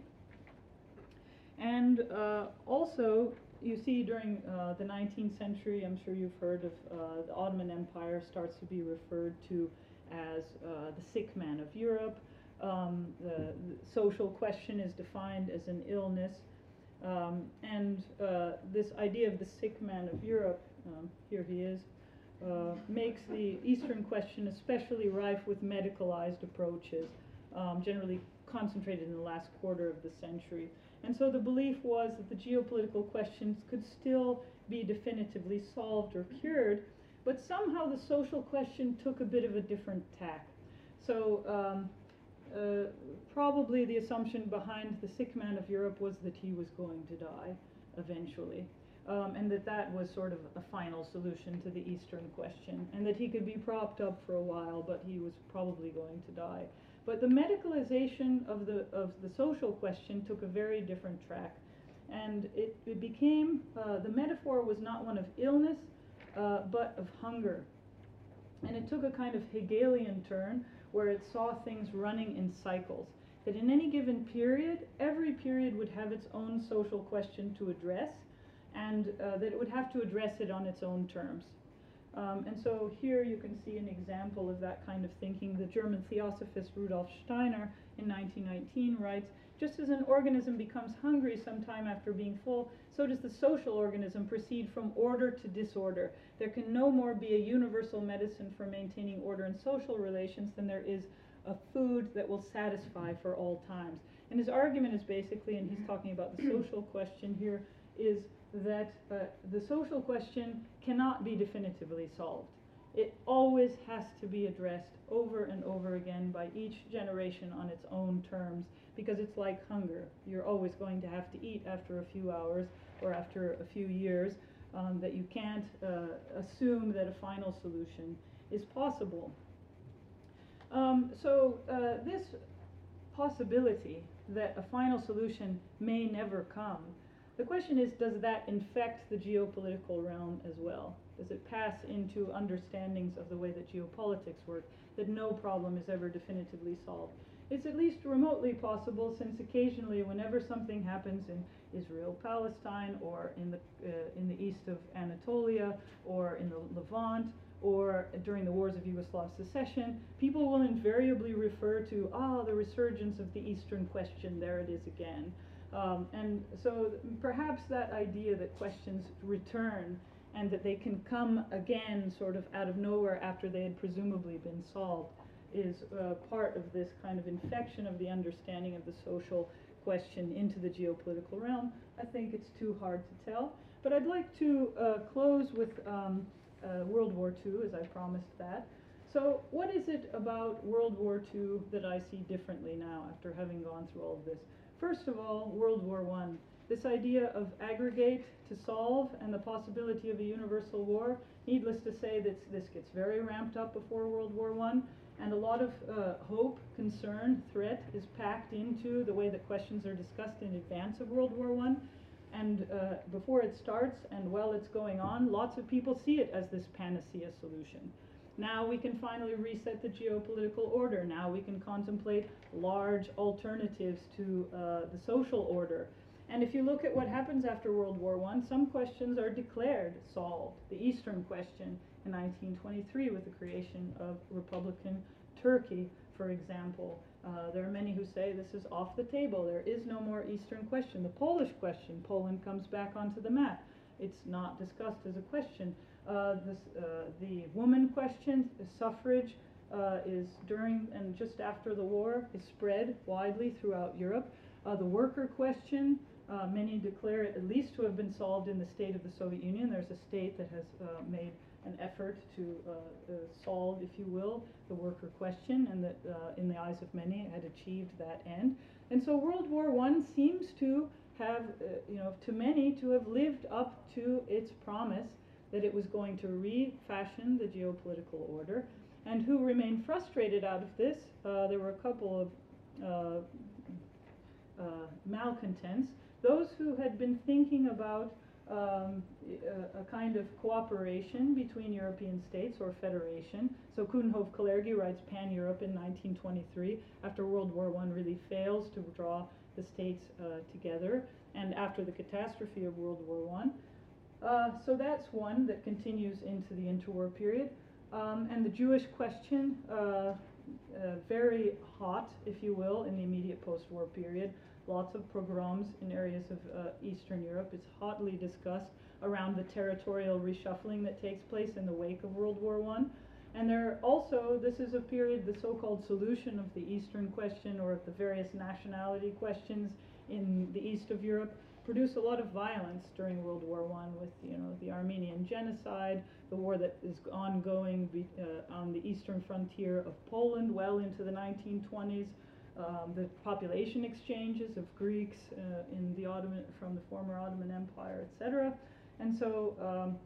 And uh, also, you see during uh, the 19th century, I'm sure you've heard of uh, the Ottoman Empire starts to be referred to as uh, the sick man of Europe. Um, the, the, social question is defined as an illness. Um, and uh, this idea of the sick man of Europe, um, here he is, uh, makes the Eastern question especially rife with medicalized approaches, um, generally concentrated in the last quarter of the century. And so the belief was that the geopolitical questions could still be definitively solved or cured, but somehow the social question took a bit of a different tack. So um, uh, probably the assumption behind the sick man of Europe was that he was going to die eventually. Um, and that that was sort of a final solution to the Eastern question, and that he could be propped up for a while, but he was probably going to die. But the medicalization of the of the social question took a very different track, and it, it became uh, the metaphor was not one of illness, uh, but of hunger, and it took a kind of Hegelian turn where it saw things running in cycles. That in any given period, every period would have its own social question to address, and uh, that it would have to address it on its own terms. Um, and so here you can see an example of that kind of thinking. The German theosophist Rudolf Steiner in 1919 writes, just as an organism becomes hungry sometime after being full, so does the social organism proceed from order to disorder. There can no more be a universal medicine for maintaining order in social relations than there is a food that will satisfy for all times. And his argument is basically, and he's talking about the social question here, is that uh, the social question cannot be definitively solved. It always has to be addressed over and over again by each generation on its own terms because it's like hunger. You're always going to have to eat after a few hours or after a few years, um, that you can't uh, assume that a final solution is possible. Um, so, uh, this possibility that a final solution may never come the question is, does that infect the geopolitical realm as well? Does it pass into understandings of the way that geopolitics work, that no problem is ever definitively solved? It's at least remotely possible since occasionally whenever something happens in Israel, Palestine, or in the, uh, in the east of Anatolia, or in the Levant, or during the wars of Yugoslav secession, people will invariably refer to, ah, the resurgence of the Eastern question, there it is again. Um, and so perhaps that idea that questions return and that they can come again sort of out of nowhere after they had presumably been solved is uh, part of this kind of infection of the understanding of the social question into the geopolitical realm. I think it's too hard to tell. But I'd like to uh, close with um, uh, World War II, as I promised that. So, what is it about World War II that I see differently now after having gone through all of this? First of all, World War I. This idea of aggregate to solve and the possibility of a universal war, needless to say, that this gets very ramped up before World War I, and a lot of uh, hope, concern, threat is packed into the way that questions are discussed in advance of World War I. And uh, before it starts and while it's going on, lots of people see it as this panacea solution. Now we can finally reset the geopolitical order. Now we can contemplate large alternatives to uh, the social order. And if you look at what happens after World War I, some questions are declared solved. The Eastern question in 1923 with the creation of Republican Turkey, for example. Uh, there are many who say this is off the table. There is no more Eastern question. The Polish question, Poland comes back onto the map. It's not discussed as a question. Uh, this, uh, the woman question, the suffrage, uh, is during and just after the war is spread widely throughout Europe. Uh, the worker question, uh, many declare it at least to have been solved in the state of the Soviet Union. There's a state that has uh, made an effort to solve, if you will, the worker question, and that in the eyes of many had achieved that end. And so World War I seems to have, you know, to many to have lived up to its promise that it was going to refashion the geopolitical order. And who remained frustrated out of this? Uh, there were a couple of uh, uh, malcontents. Those who had been thinking about um, a, a, kind of cooperation between European states or federation. So Coudenhove Kalergi writes Pan Europe in 1923 after World War I really fails to draw the states uh, together and after the catastrophe of World War I. Uh, so that's one that continues into the interwar period. Um, and the Jewish question, uh, uh, very hot, if you will, in the immediate post-war period. Lots of pogroms in areas of uh, Eastern Europe. It's hotly discussed around the territorial reshuffling that takes place in the wake of World War I. And there also, this is a period, the so-called solution of the Eastern question or of the various nationality questions in the east of Europe produce a lot of violence during World War One with you know the Armenian genocide, the war that is ongoing be, uh, on the eastern frontier of Poland well into the 1920s, um, the population exchanges of Greeks uh, in the Ottoman from the former Ottoman Empire, etc. And so um,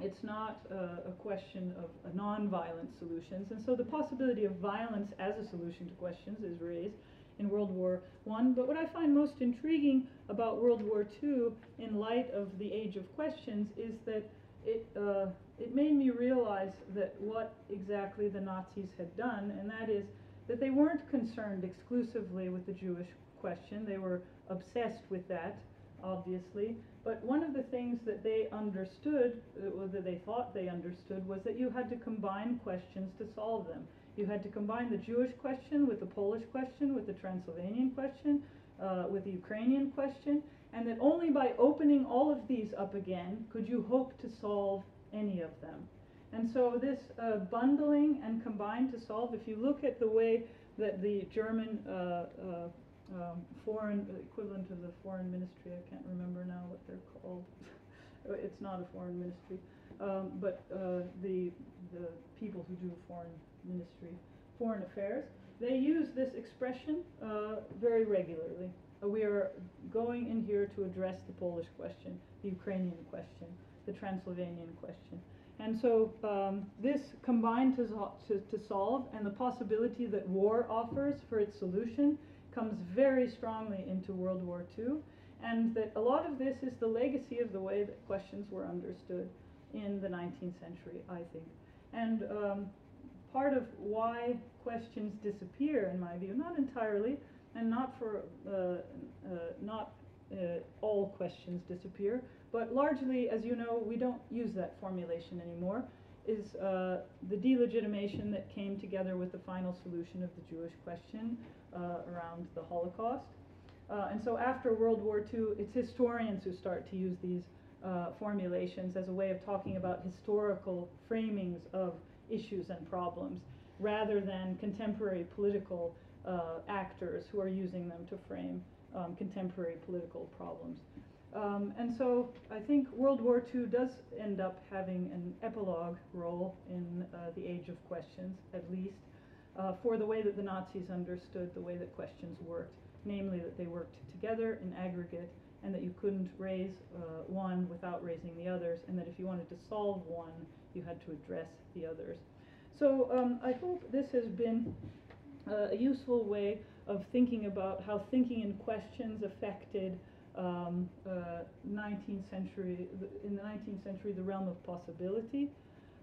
it's not uh, a question of a non-violent solutions. And so the possibility of violence as a solution to questions is raised in World War One. But what I find most intriguing about World War Two, in light of the age of questions, is that it uh, it made me realize that what exactly the Nazis had done, and that is that they weren't concerned exclusively with the Jewish question. They were obsessed with that, obviously. But one of the things that they understood, uh, or that they thought they understood, was that you had to combine questions to solve them. You had to combine the Jewish question with the Polish question, with the Transylvanian question, uh, with the Ukrainian question, and that only by opening all of these up again could you hope to solve any of them. And so this uh, bundling and combine to solve, if you look at the way that the German uh, uh um, foreign equivalent of the foreign ministry, I can't remember now what they're called. it's not a foreign ministry, um, but uh, the the people who do foreign ministry, of foreign affairs, they use this expression uh, very regularly. Uh, we are going in here to address the Polish question, the Ukrainian question, the Transylvanian question. And so um, this combined to, to, to, solve and the possibility that war offers for its solution comes very strongly into World War II. And that a lot of this is the legacy of the way that questions were understood in the 19th century, I think. And um, part of why questions disappear, in my view, not entirely, and not for uh, uh, not uh, all questions disappear, but largely, as you know, we don't use that formulation anymore, is uh, the delegitimation that came together with the final solution of the Jewish question uh, around the Holocaust. Uh, and so after World War II, it's historians who start to use these formulations as a way of talking about historical framings of issues and problems, rather than contemporary political uh, actors who are using them to frame um, contemporary political problems. Um, and so I think World War II does end up having an epilogue role in uh, the age of questions, at least, uh, for the way that the Nazis understood the way that questions worked, namely that they worked together in aggregate and that you couldn't raise uh, one without raising the others, and that if you wanted to solve one, you had to address the others. So um, I hope this has been uh, a useful way of thinking about how thinking in questions affected um, uh, 19th century, in the 19th century, the realm of possibility.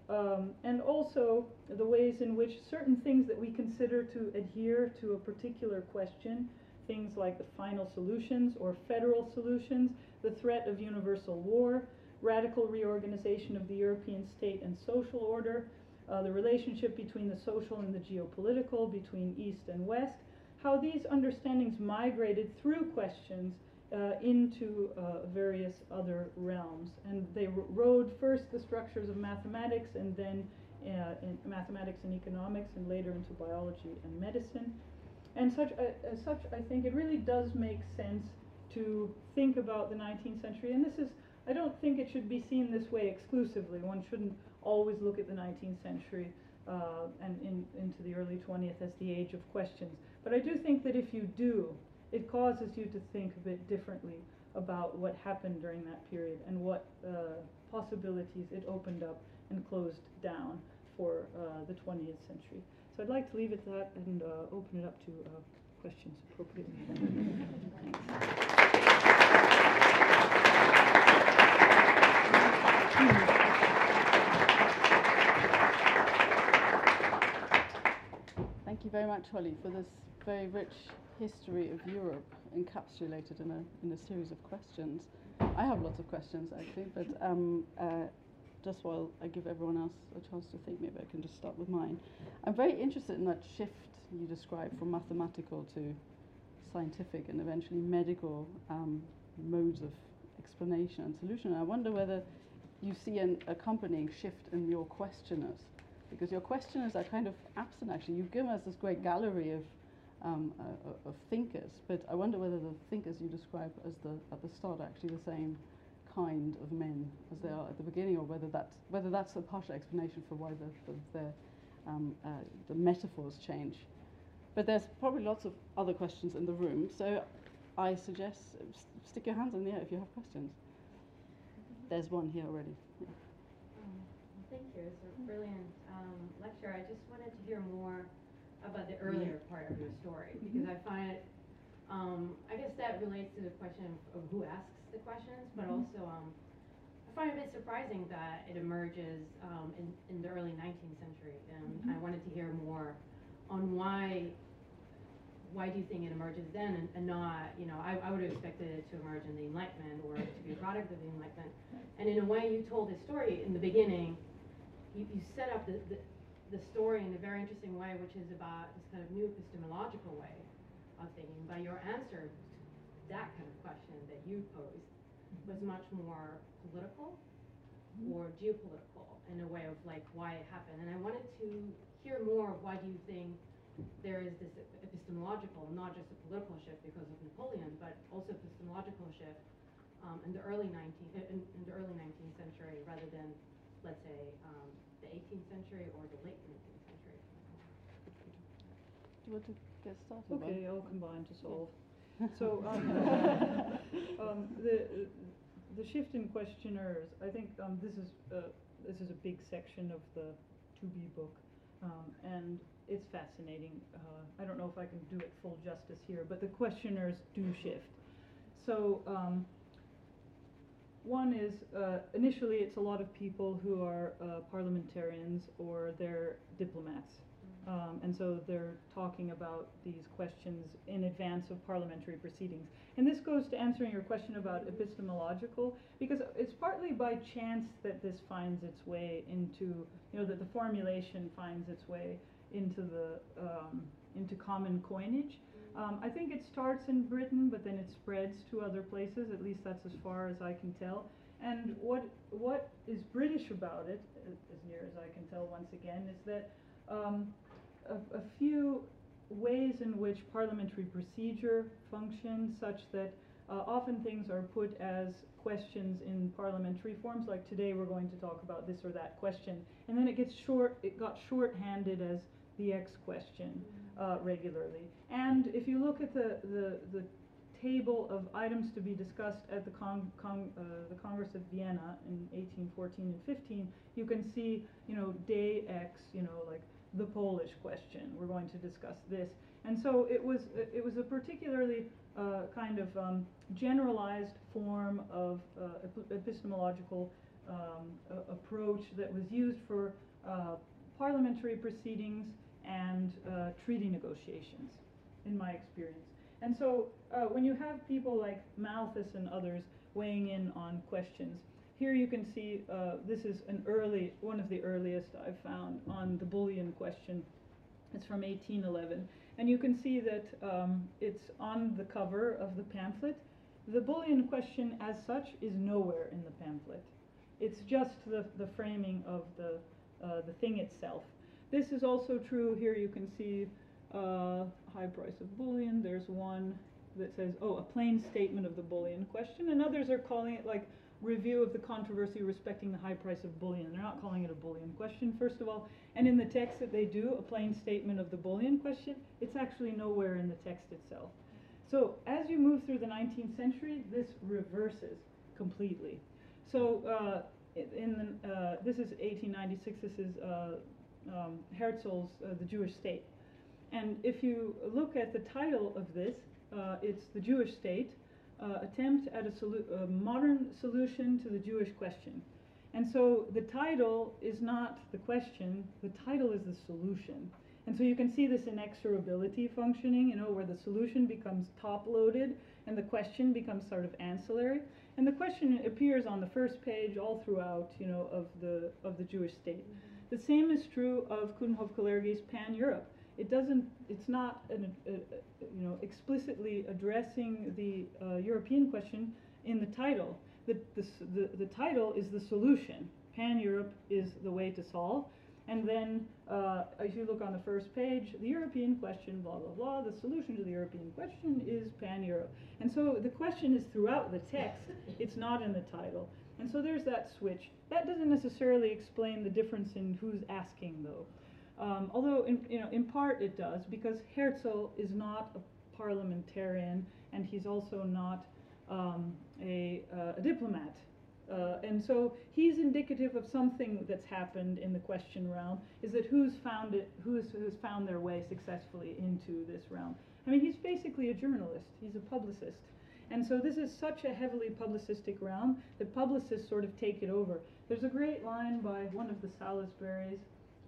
Um, and also the ways in which certain things that we consider to adhere to a particular question, things like the final solutions or federal solutions, the threat of universal war, radical reorganization of the European state and social order, uh, the relationship between the social and the geopolitical, between East and West, how these understandings migrated through questions uh, into uh, various other realms. And they rode first the structures of mathematics and then uh, in mathematics and economics and later into biology and medicine. And such, uh, as such, I think it really does make sense to think about the 19th century. And this is, I don't think it should be seen this way exclusively. One shouldn't always look at the 19th century uh, and in, into the early 20th as the age of questions. But I do think that if you do, it causes you to think a bit differently about what happened during that period and what uh, possibilities it opened up and closed down for uh, the 20th century. So I'd like to leave it at that and uh, open it up to uh, questions appropriately. Thank you very much, Holly, for this very rich history of Europe encapsulated in a, in a series of questions. I have lots of questions actually, but um, uh, just while I give everyone else a chance to think, maybe I can just start with mine. I'm very interested in that shift you described from mathematical to scientific and eventually medical um, modes of explanation and solution. I wonder whether you see an accompanying shift in your questioners, because your questioners are kind of absent actually. You've given us this great gallery of um, uh, of thinkers. But I wonder whether the thinkers you describe as the at the start are actually the same kind of men as they are at the beginning, or whether that's whether that's a partial explanation for why the the, the, um, uh, the metaphors change. But there's probably lots of other questions in the room, so I suggest uh, s- stick your hands in the air if you have questions. There's one here already. Yeah. Um, Thank you, it's a brilliant um, lecture. I just wanted to hear more about the earlier part of your story, because I find it, um, I guess that relates to the question of of who asks the questions, but also, um, I find it a bit surprising that it emerges um, in, in the early nineteenth century. And I wanted to hear more on why, why do you think it emerges then and, and not, you know, I, I would have expected it to emerge in the Enlightenment or to be a product of the Enlightenment. And in a way, you told the story in the beginning. You, you set up the, the, the story in a very interesting way, which is about this kind of new epistemological way of thinking. But your answer that kind of question that you posed was much more political or geopolitical in a way of like why it happened. And I wanted to hear more of why do you think there is this epistemological, not just a political shift because of Napoleon, but also epistemological shift um, in the early 19th, in, in the early 19th century rather than, let's say, um, the 18th century or the late 19th century. Do you want to get started? Okay, I'll combine to solve. So, um, um, the, the shift in questioners, I think, um, this is, uh, this is a big section of the to be book. Um, and it's fascinating. Uh, I don't know if I can do it full justice here, but the questioners do shift. So, um, one is, uh, initially it's a lot of people who are, uh, parliamentarians or they're diplomats. Um, and so they're talking about these questions in advance of parliamentary proceedings. And this goes to answering your question about epistemological, because it's partly by chance that this finds its way into, you know, that the formulation finds its way into the, um, into common coinage. Um, I think it starts in Britain, but then it spreads to other places, at least that's as far as I can tell. And what, what is British about it, as near as I can tell once again, is that um, a, a few ways in which parliamentary procedure functions such that uh, often things are put as questions in parliamentary forms, like today we're going to talk about this or that question, and then it gets short, it got shorthanded as the X question uh, regularly. And if you look at the, the, the table of items to be discussed at the, con- con- uh, the Congress of Vienna in 1814 and 15, you can see, you know, day X, you know, like the Polish question. We're going to discuss this. And so it was, it was a particularly uh, kind of um, generalized form of uh, epistemological um, approach that was used for uh, parliamentary proceedings and uh, treaty negotiations, in my experience. And so uh, when you have people like Malthus and others weighing in on questions, here you can see uh, this is an early, one of the earliest I've found on the bullion question. It's from 1811. And you can see that um, it's on the cover of the pamphlet. The bullion question as such is nowhere in the pamphlet. It's just the, the framing of the, uh, the thing itself. This is also true, here you can see uh, high price of bullion. There's one that says, oh, a plain statement of the bullion question, and others are calling it like review of the controversy respecting the high price of bullion. They're not calling it a bullion question, first of all. And in the text that they do, a plain statement of the bullion question, it's actually nowhere in the text itself. So as you move through the 19th century, this reverses completely. So uh, in the, uh, this is 1896. This is uh, um, Herzl's uh, The Jewish State. And if you look at the title of this, uh, it's The Jewish State, uh, Attempt at a, solu- a Modern Solution to the Jewish Question. And so the title is not the question, the title is the solution. And so you can see this inexorability functioning, you know, where the solution becomes top loaded and the question becomes sort of ancillary. And the question appears on the first page all throughout, you know, of the, of the Jewish state. The same is true of Coudenhove Kalergi's Pan Europe. It doesn't, it's not, an, a, a, you know, explicitly addressing the uh, European question in the title. The, the, the, the title is the solution. Pan Europe is the way to solve. And then, uh, as you look on the first page, the European question, blah, blah, blah, the solution to the European question is pan Europe. And so the question is throughout the text, it's not in the title. And so there's that switch. That doesn't necessarily explain the difference in who's asking, though. Um, although, in, you know, in part it does, because Herzl is not a parliamentarian, and he's also not um, a, uh, a diplomat. Uh, and so he's indicative of something that's happened in the question realm, is that who's found it, who's, who's found their way successfully into this realm. I mean, he's basically a journalist, he's a publicist. And so this is such a heavily publicistic realm that publicists sort of take it over. There's a great line by one of the Salisburys,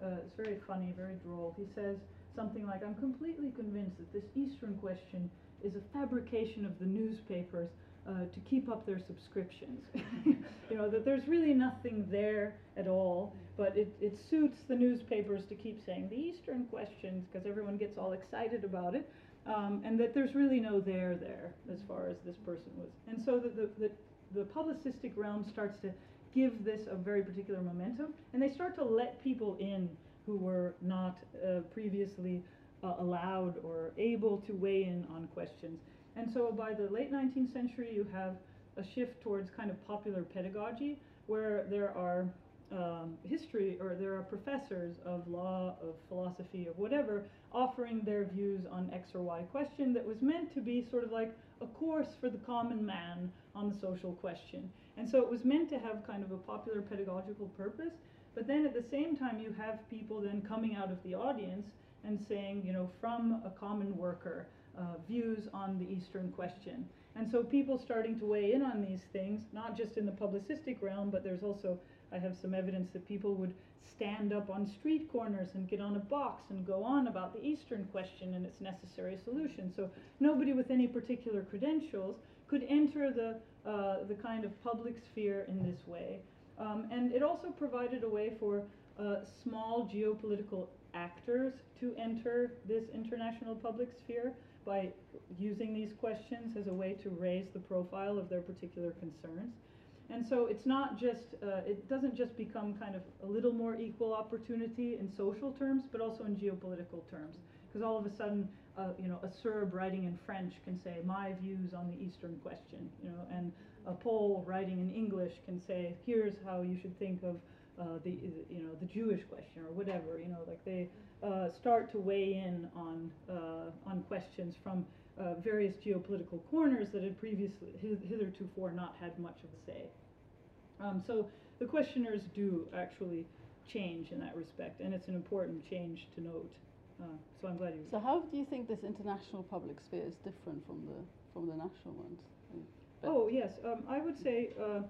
uh, it's very funny, very droll. He says something like, I'm completely convinced that this Eastern question is a fabrication of the newspapers uh, to keep up their subscriptions. you know, that there's really nothing there at all, but it, it suits the newspapers to keep saying the Eastern questions because everyone gets all excited about it, um, and that there's really no there there as far as this person was. And so the, the, the, the publicistic realm starts to give this a very particular momentum, and they start to let people in who were not uh, previously uh, allowed or able to weigh in on questions. And so by the late 19th century, you have a shift towards kind of popular pedagogy, where there are um, history or there are professors of law, of philosophy, of whatever, offering their views on X or Y question that was meant to be sort of like a course for the common man on the social question. And so it was meant to have kind of a popular pedagogical purpose, but then at the same time, you have people then coming out of the audience and saying, you know, from a common worker, uh, views on the Eastern question. And so people starting to weigh in on these things, not just in the publicistic realm, but there's also, I have some evidence that people would stand up on street corners and get on a box and go on about the Eastern question and its necessary solution. So nobody with any particular credentials could enter the, uh, the kind of public sphere in this way. Um, and it also provided a way for uh, small geopolitical actors to enter this international public sphere by using these questions as a way to raise the profile of their particular concerns. And so it's not just, uh, it doesn't just become kind of a little more equal opportunity in social terms, but also in geopolitical terms. Because all of a sudden, uh, you know, a Serb writing in French can say, my views on the Eastern question, you know, and a Pole writing in English can say, here's how you should think of uh, the, you know, the Jewish question or whatever, you know, like they, uh, start to weigh in on, uh, on questions from uh, various geopolitical corners that had previously, hitherto not had much of a say. Um, so the questioners do actually change in that respect, and it's an important change to note. Uh, so I'm glad you. So how do you think this international public sphere is different from the from the national ones? Oh yes, um, I would say uh,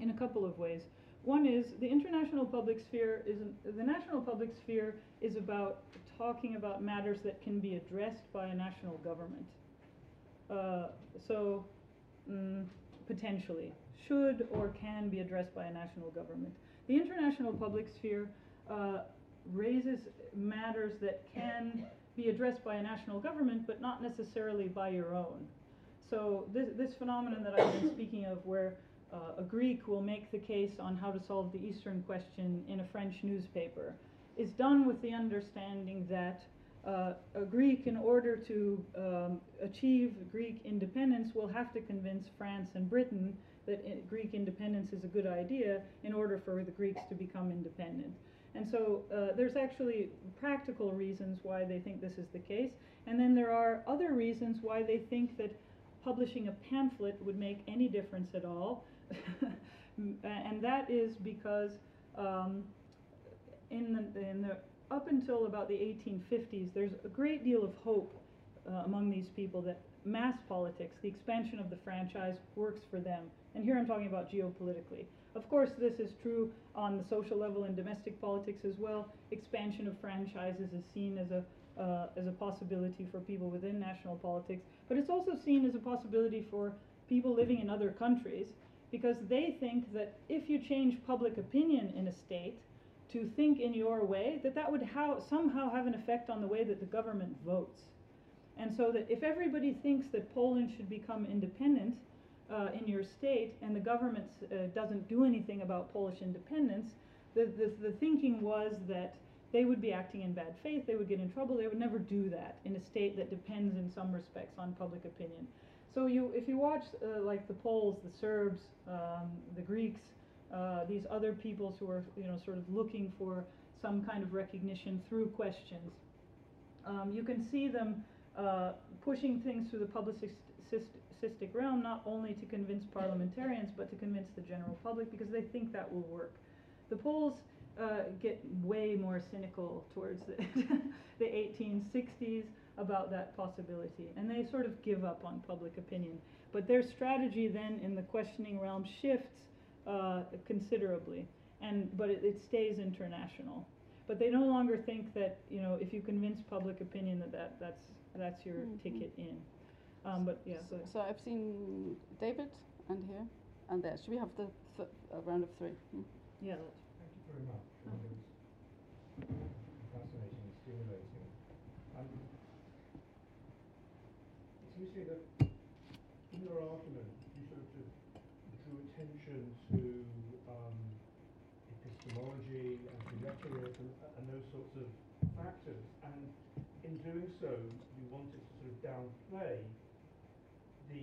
in a couple of ways. One is the international public sphere is an, the national public sphere is about talking about matters that can be addressed by a national government. Uh, so mm, potentially should or can be addressed by a national government. The international public sphere uh, raises matters that can be addressed by a national government, but not necessarily by your own. So this, this phenomenon that I've been speaking of, where uh, a Greek will make the case on how to solve the Eastern question in a French newspaper is done with the understanding that uh, a Greek, in order to um, achieve Greek independence, will have to convince France and Britain that I- Greek independence is a good idea in order for the Greeks to become independent. And so uh, there's actually practical reasons why they think this is the case, and then there are other reasons why they think that publishing a pamphlet would make any difference at all. and that is because um, in, the, in the up until about the 1850s, there's a great deal of hope uh, among these people that mass politics, the expansion of the franchise, works for them. And here I'm talking about geopolitically. Of course, this is true on the social level in domestic politics as well. Expansion of franchises is seen as a uh, as a possibility for people within national politics, but it's also seen as a possibility for people living in other countries because they think that if you change public opinion in a state to think in your way, that that would somehow have an effect on the way that the government votes. And so that if everybody thinks that Poland should become independent uh, in your state and the government uh, doesn't do anything about Polish independence, the, the, the thinking was that they would be acting in bad faith, they would get in trouble, they would never do that in a state that depends in some respects on public opinion. So you, if you watch uh, like the Poles, the Serbs, um, the Greeks, uh, these other peoples who are, you know, sort of looking for some kind of recognition through questions, um, you can see them uh, pushing things through the publicistic realm, not only to convince parliamentarians, but to convince the general public, because they think that will work. The Poles uh, get way more cynical towards the, the 1860s about that possibility, and they sort of give up on public opinion. But their strategy then in the questioning realm shifts uh, considerably, and but it, it stays international. But they no longer think that you know if you convince public opinion that, that that's that's your Mhm. ticket in. Um, but yeah, So, so I've seen David and here and there. Should we have the th- a round of three? Hmm? yeah, that's Thank you very much. I think it was fascinating and stimulating. Um, it seems to me that in your argument, you sort of drew drew attention to um, epistemology and to rhetoric and, and those sorts of factors. And in doing so, you wanted to sort of downplay the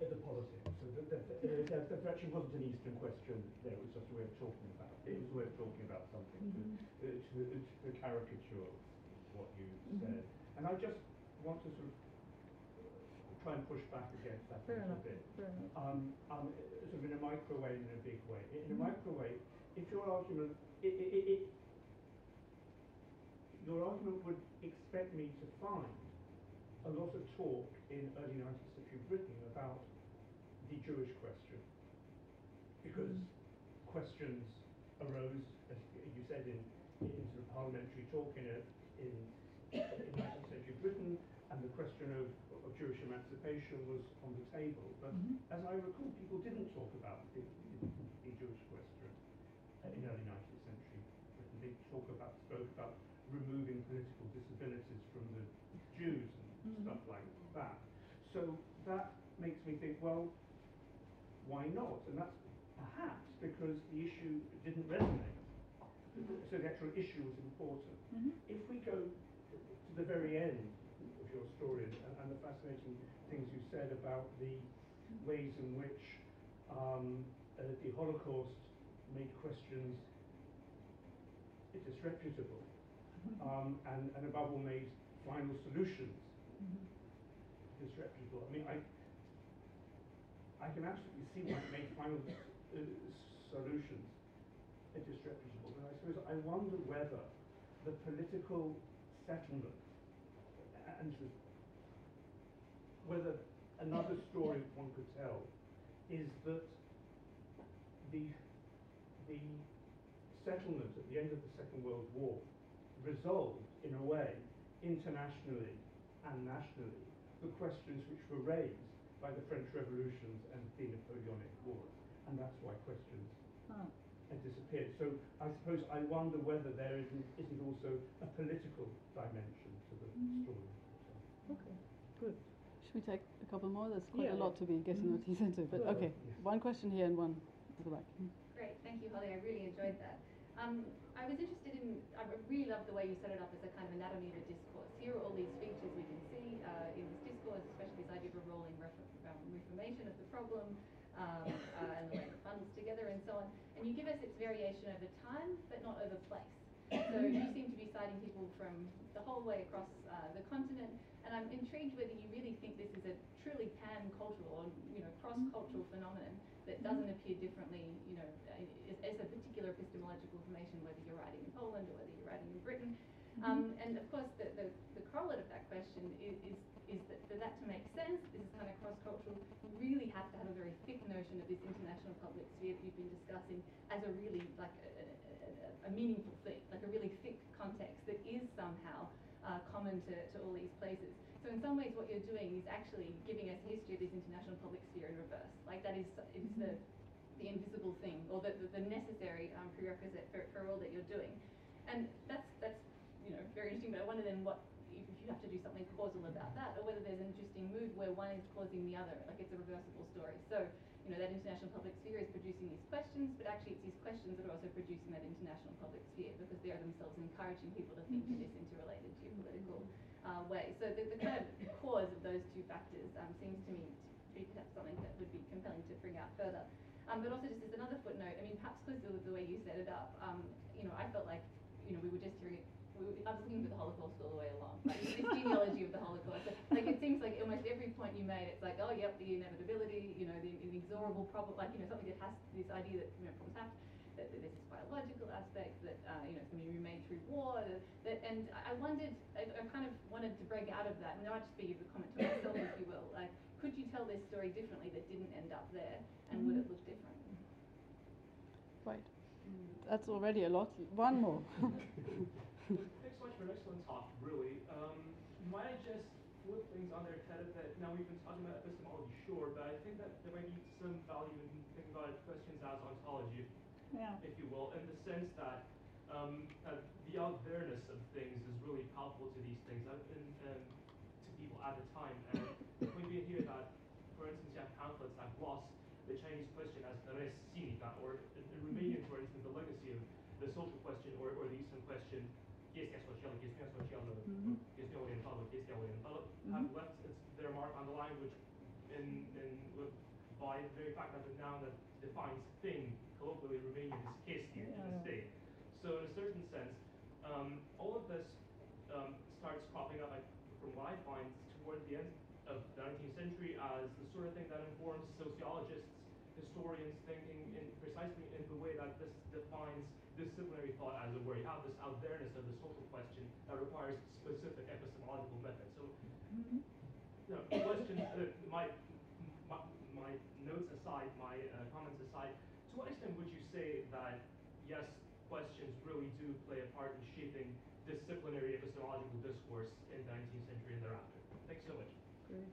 uh, the politics. So the, the, the, the, the actually wasn't an Eastern question there, it was just a way of talking about it. It was a way of talking about something to, uh, to, the, to caricature of what you Mhm. said. And I just want to sort of uh, try and push back against that fair a little bit. Um, um, uh, sort of in a micro way and in a big way. In a Mhm. micro way, if your argument, i i i i your argument would expect me to find a lot of talk in early 19th century Britain about the Jewish question, because questions arose, as you said, in, in sort of parliamentary talk in, a, in, in 19th century Britain, and the question of, of Jewish emancipation was on the table. But Mhm. as I recall, people didn't talk about the, the, the Jewish question in early 19th century Britain. They talk about, spoke about removing political disabilities from the Jews and Mhm. stuff like that. So that makes me think, well, why not? And that's perhaps because the issue didn't resonate. So the actual issue was important. Mhm. If we go to the very end of your story and, and the fascinating things you said about the ways in which um, uh, the Holocaust made questions disreputable um, and, and above all made final solutions Mhm. disreputable. I mean, I, I can absolutely see why it made final uh, solutions uh, disreputable, but I suppose I wonder whether the political settlement and the, whether another story one could tell is that the the settlement at the end of the Second World War resolved in a way internationally and nationally the questions which were raised by the French revolutions and the Napoleonic Wars, and that's why questions Ah. had disappeared. So I suppose I wonder whether there isn't, isn't also a political dimension to the Mhm. story. Okay, good. Should we take a couple more? There's quite Yeah, a lot to be getting your teeth into. But okay, Yes. one question here and one at the back. Hmm. Great, thank you, Holly. I really enjoyed that. Um, I was interested in, I really love the way you set it up as a kind of anatomy of a discourse. Here are all these features we can see uh, in this discourse, especially this idea of a rolling ref- um, reformation of the problem um, uh, and the way it bundles together and so on. And you give us its variation over time, but not over place. So you seem to be citing people from the whole way across uh, the continent, and I'm intrigued whether you really think this is a truly pan-cultural or you know cross-cultural phenomenon that doesn't appear differently, you know, as, as a particular epistemological formation, whether you're writing in Poland or whether you're writing in Britain. Um, and of course, the, the, the correlate of that question is, is, is that for that to make sense, this is kind of cross-cultural, you really have to have a very thick notion of this international public sphere that you've been discussing as a really, like, a, a, a, meaningful thing, like a really thick context that is somehow uh, common to, to all these places. So in some ways what you're doing is actually giving us a history of this international public sphere in reverse. Like that is, it's the, the invisible thing, or the, the, the necessary um, prerequisite for, for all that you're doing. And that's, that's, you know, very interesting, but I wonder then what, if you have to do something causal about that, or whether there's an interesting move where one is causing the other, like it's a reversible story. So you know, that international public sphere is producing these questions, but actually it's these questions that are also producing that international public sphere because they are themselves encouraging people to think in this interrelated geopolitical uh, way. So the, the kind of cause of those two factors um, seems to me to be perhaps something that would be compelling to bring out further. Um, but also just as another footnote, I mean, perhaps because of the way you set it up, um, you know, I felt like, you know, we were just hearing, I was looking for the Holocaust all the way along, like this genealogy of the Holocaust. Like it seems like almost every point you made, it's like, oh, yep, the inevitability, you know, the inexorable problem, like, you know, something that has this idea that, you know, problems have, that, that there's this biological aspect, that, uh, you know, it's going to be remade through war, that, that, and I wondered, I, I kind of wanted to break out of that, and that might just be the comment to myself, if you will, like, could you tell this story differently that didn't end up there, and would it look different? Right. That's already a lot. One more. Thanks so much for an excellent talk, really. Um, might I just flip things on their head a bit? Now, we've been talking about epistemology, sure, but I think that there might be some value in thinking about questions as ontology, Yeah. if you will, in the sense that um, uh, the out there-ness of things is really palpable to these things uh, and, and to people at the time. And when we hear that, for instance, you have pamphlets that gloss the Chinese question as res sinica, or in, in Romanian, for instance, the legacy of the social question or, or the Eastern question, chestia socială, chestiunea socială, Mhm. chestiunea orientală, chestia orientală, Mhm. Have left its, their mark on the language in, in, with, by the very fact that the noun that defines thing, colloquially Romanian, is chestia in the Yeah. state. So in a certain sense, um, all of this um, starts cropping up, I, from what I find, toward the end of the 19th century as the sort of thing that informs sociologists, historians thinking in precisely in the way that this defines disciplinary thought, as it were. You have this out there-ness of the social question that requires specific epistemological methods. So, Mhm. You know, questions, uh, my, my, my notes aside, my uh, comments aside, to what extent would you say that, yes, questions really do play a part in shaping disciplinary epistemological discourse in the 19th century and thereafter? Thanks so much. Great.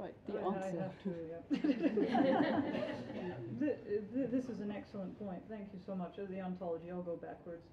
right. The I- I answer. have to, yeah. Th- th- This is an excellent point. Thank you so much. The ontology, I'll go backwards.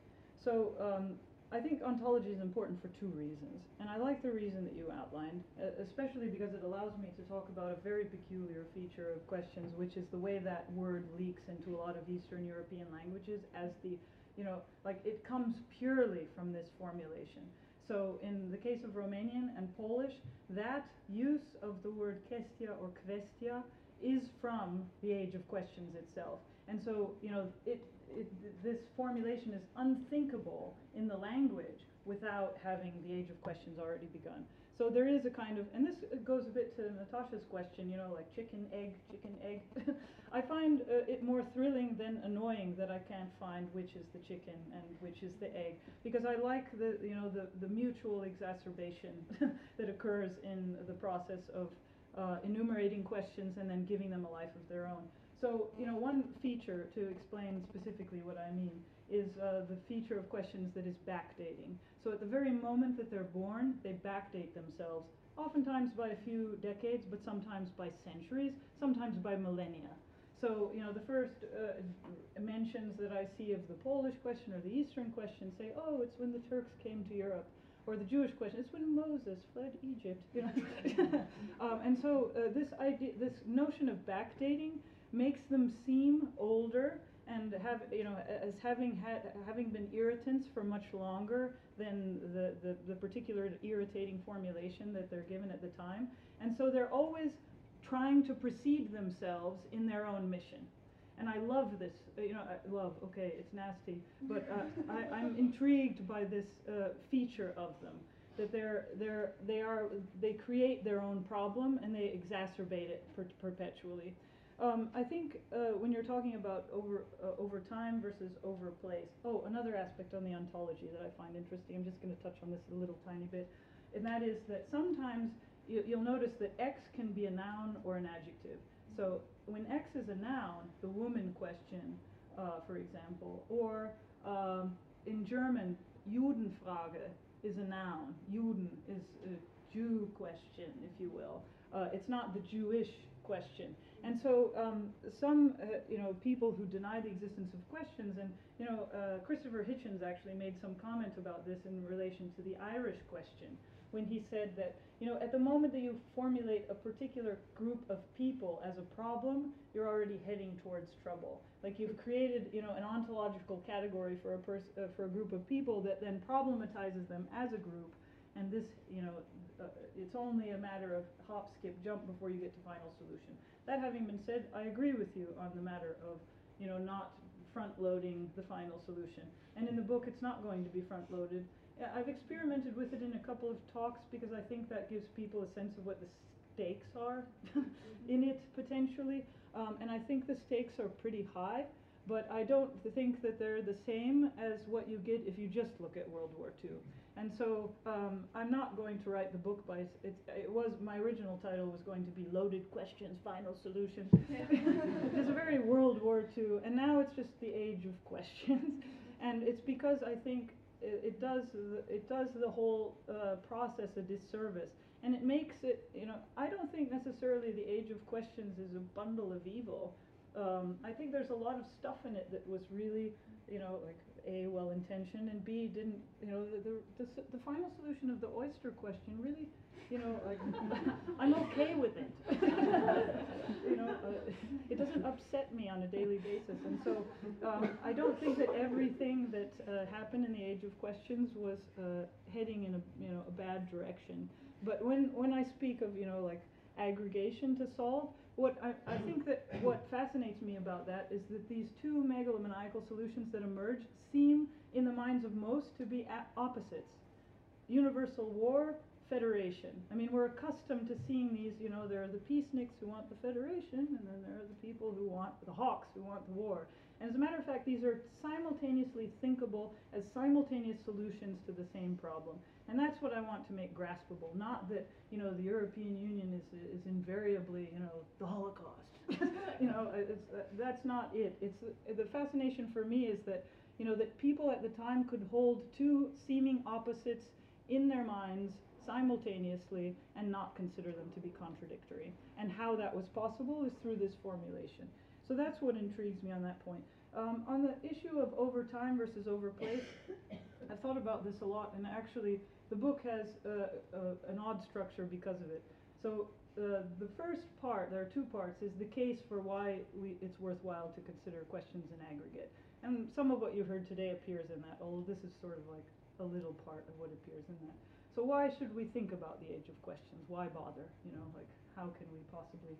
So, um, I think ontology is important for two reasons. And I like the reason that you outlined, especially because it allows me to talk about a very peculiar feature of questions, which is the way that word leaks into a lot of Eastern European languages as the, you know, like it comes purely from this formulation. So in the case of Romanian and Polish, that use of the word chestia or kwestia is from the age of questions itself. And so, you know, it, it, this formulation is unthinkable in the language without having the age of questions already begun. So there is a kind of, and this goes a bit to Natasha's question, you know, like chicken, egg, chicken, egg. I find uh, it more thrilling than annoying that I can't find which is the chicken and which is the egg, because I like the, you know, the, the mutual exacerbation that occurs in the process of uh, enumerating questions and then giving them a life of their own. So, you know, one feature to explain specifically what I mean is uh, the feature of questions that is backdating. So at the very moment that they're born, they backdate themselves, oftentimes by a few decades, but sometimes by centuries, sometimes by millennia. So, you know, the first uh, mentions that I see of the Polish question or the Eastern question say, oh, it's when the Turks came to Europe. Or the Jewish question, it's when Moses fled Egypt. You know? um, and so uh, this idea, this notion of backdating makes them seem older and have you know as having had having been irritants for much longer than the, the, the particular irritating formulation that they're given at the time. And so they're always trying to precede themselves in their own mission. And I love this uh, you know I love okay it's nasty but uh, I, I'm intrigued by this uh, feature of them that they're they're they are they create their own problem and they exacerbate it per- perpetually um, I think uh, when you're talking about over uh, over time versus over place. Oh, another aspect on the ontology that I find interesting. I'm just going to touch on this a little tiny bit, and that is that sometimes you, you'll notice that X can be a noun or an adjective. So when X is a noun, the woman question, uh, for example, or um, in German, Judenfrage is a noun. Juden is a Jew question, if you will. Uh, it's not the Jewish question. And so um, some, uh, you know, people who deny the existence of questions, and you know, uh, Christopher Hitchens actually made some comment about this in relation to the Irish question, when he said that, you know, at the moment that you formulate a particular group of people as a problem, you're already heading towards trouble. Like you've created, you know, an ontological category for a pers- uh, for a group of people that then problematizes them as a group, and this, you know, uh, it's only a matter of hop, skip, jump before you get to final solution. That having been said, I agree with you on the matter of, you know, not front loading the final solution. And in the book, it's not going to be front loaded. I've experimented with it in a couple of talks because I think that gives people a sense of what the stakes are in it potentially. Um, and I think the stakes are pretty high, but I don't think that they're the same as what you get if you just look at World War II. And so um, I'm not going to write the book by, it's, it was, my original title was going to be Loaded Questions, Final Solution. It's a very World War II, and now it's just the age of questions. and it's because I think it, it does, the- it does the whole uh, process a disservice. And it makes it, you know, I don't think necessarily the age of questions is a bundle of evil. Um, I think there's a lot of stuff in it that was really, you know, like A, well intentioned, and B, didn't, you know, the, the, the, final solution of the oyster question really, you know, I'm okay with it. you know, uh, it doesn't upset me on a daily basis. And so um, I don't think that everything that uh, happened in the age of questions was uh, heading in a, you know, a bad direction. But when, when I speak of, you know, like aggregation to solve, what I, I think that what fascinates me about that is that these two megalomaniacal solutions that emerge seem, in the minds of most, to be opposites. Universal war, federation. I mean, we're accustomed to seeing these, you know, there are the peaceniks who want the federation, and then there are the people who want, the hawks who want the war. And as a matter of fact, these are simultaneously thinkable as simultaneous solutions to the same problem. And that's what I want to make graspable. Not that, you know, the European Union is, is invariably, you know, the Holocaust. you know, it's, uh, that's not it. It's uh, the fascination for me is that, you know, that people at the time could hold two seeming opposites in their minds simultaneously and not consider them to be contradictory. And how that was possible is through this formulation. So that's what intrigues me on that point. Um, on the issue of over time versus over place, I've thought about this a lot, and actually, the book has an odd structure because of it. So, uh, the first part, there are two parts, is the case for why we, it's worthwhile to consider questions in aggregate. And some of what you've heard today appears in that, although this is sort of like a little part of what appears in that. So, why should we think about the age of questions? Why bother? You know, like, how can we possibly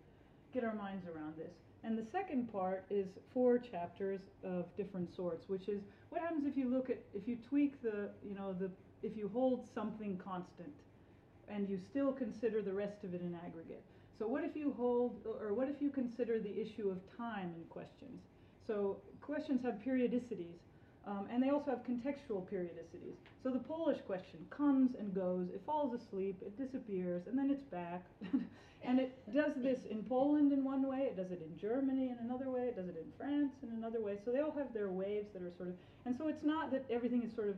get our minds around this? And the second part is four chapters of different sorts, which is what happens if you look at, if you tweak the, you know, the, if you hold something constant and you still consider the rest of it in aggregate. So what if you hold, or what if you consider the issue of time in questions? So questions have periodicities, um, and they also have contextual periodicities. So the Polish question comes and goes, it falls asleep, it disappears, and then it's back. and it does this in Poland in one way, it does it in Germany in another way, it does it in France in another way. So they all have their waves that are sort of, and so it's not that everything is sort of,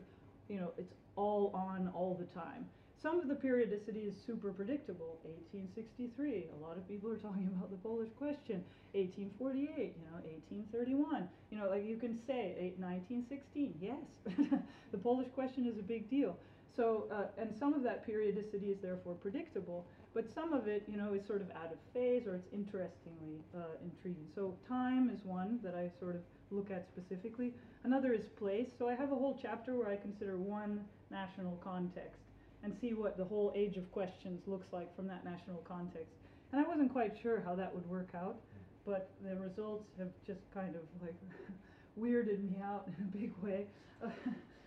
you know, it's all on all the time. Some of the periodicity is super predictable. 1863, a lot of people are talking about the Polish question. 1848, you know, 1831. You know, like you can say 1916, yes. the Polish question is a big deal. So, uh, and some of that periodicity is therefore predictable, but some of it, you know, is sort of out of phase or it's interestingly uh, intriguing. So, time is one that I sort of look at specifically. Another is place. So, I have a whole chapter where I consider one national context and see what the whole age of questions looks like from that national context. And I wasn't quite sure how that would work out, but the results have just kind of like weirded me out in a big way.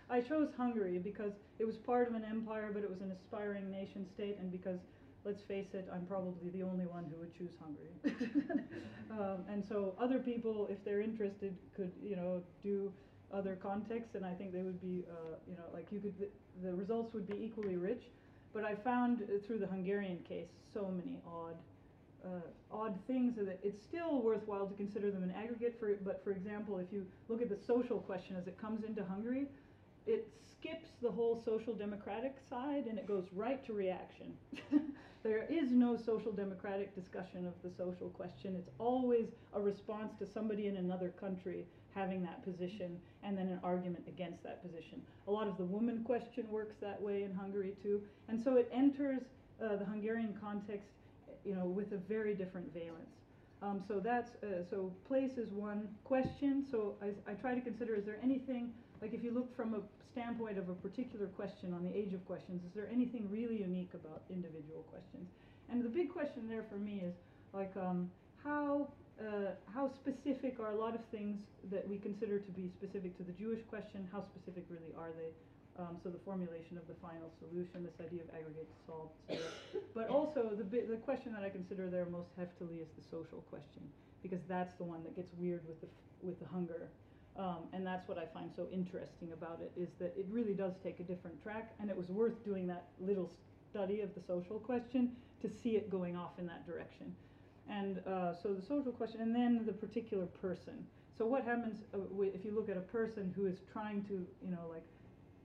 I chose Hungary because it was part of an empire, but it was an aspiring nation state, and because, let's face it, I'm probably the only one who would choose Hungary. um, and so other people, if they're interested, could, you know, do other contexts, and I think they would be, uh, you know, like you could, the, the results would be equally rich. But I found uh, through the Hungarian case so many odd, uh, odd things that it's still worthwhile to consider them in aggregate. For but for example, if you look at the social question as it comes into Hungary, it skips the whole social democratic side and it goes right to reaction. there is no social democratic discussion of the social question. It's always a response to somebody in another country having that position and then an argument against that position. A lot of the woman question works that way in Hungary too. And so it enters uh, the Hungarian context, you know, with a very different valence. Um, so that's, uh, so place is one question. So I, I try to consider, is there anything, like if you look from a standpoint of a particular question on the age of questions, is there anything really unique about individual questions? And the big question there for me is like, um, how uh, how specific are a lot of things that we consider to be specific to the Jewish question? How specific really are they? Um, so the formulation of the final solution, this idea of aggregate to solve, but also the the question that I consider there most heftily is the social question, because that's the one that gets weird with the with the hunger, um, and that's what I find so interesting about it is that it really does take a different track, and it was worth doing that little study of the social question to see it going off in that direction. And uh, so the social question, and then the particular person. So what happens uh, if you look at a person who is trying to, you know, like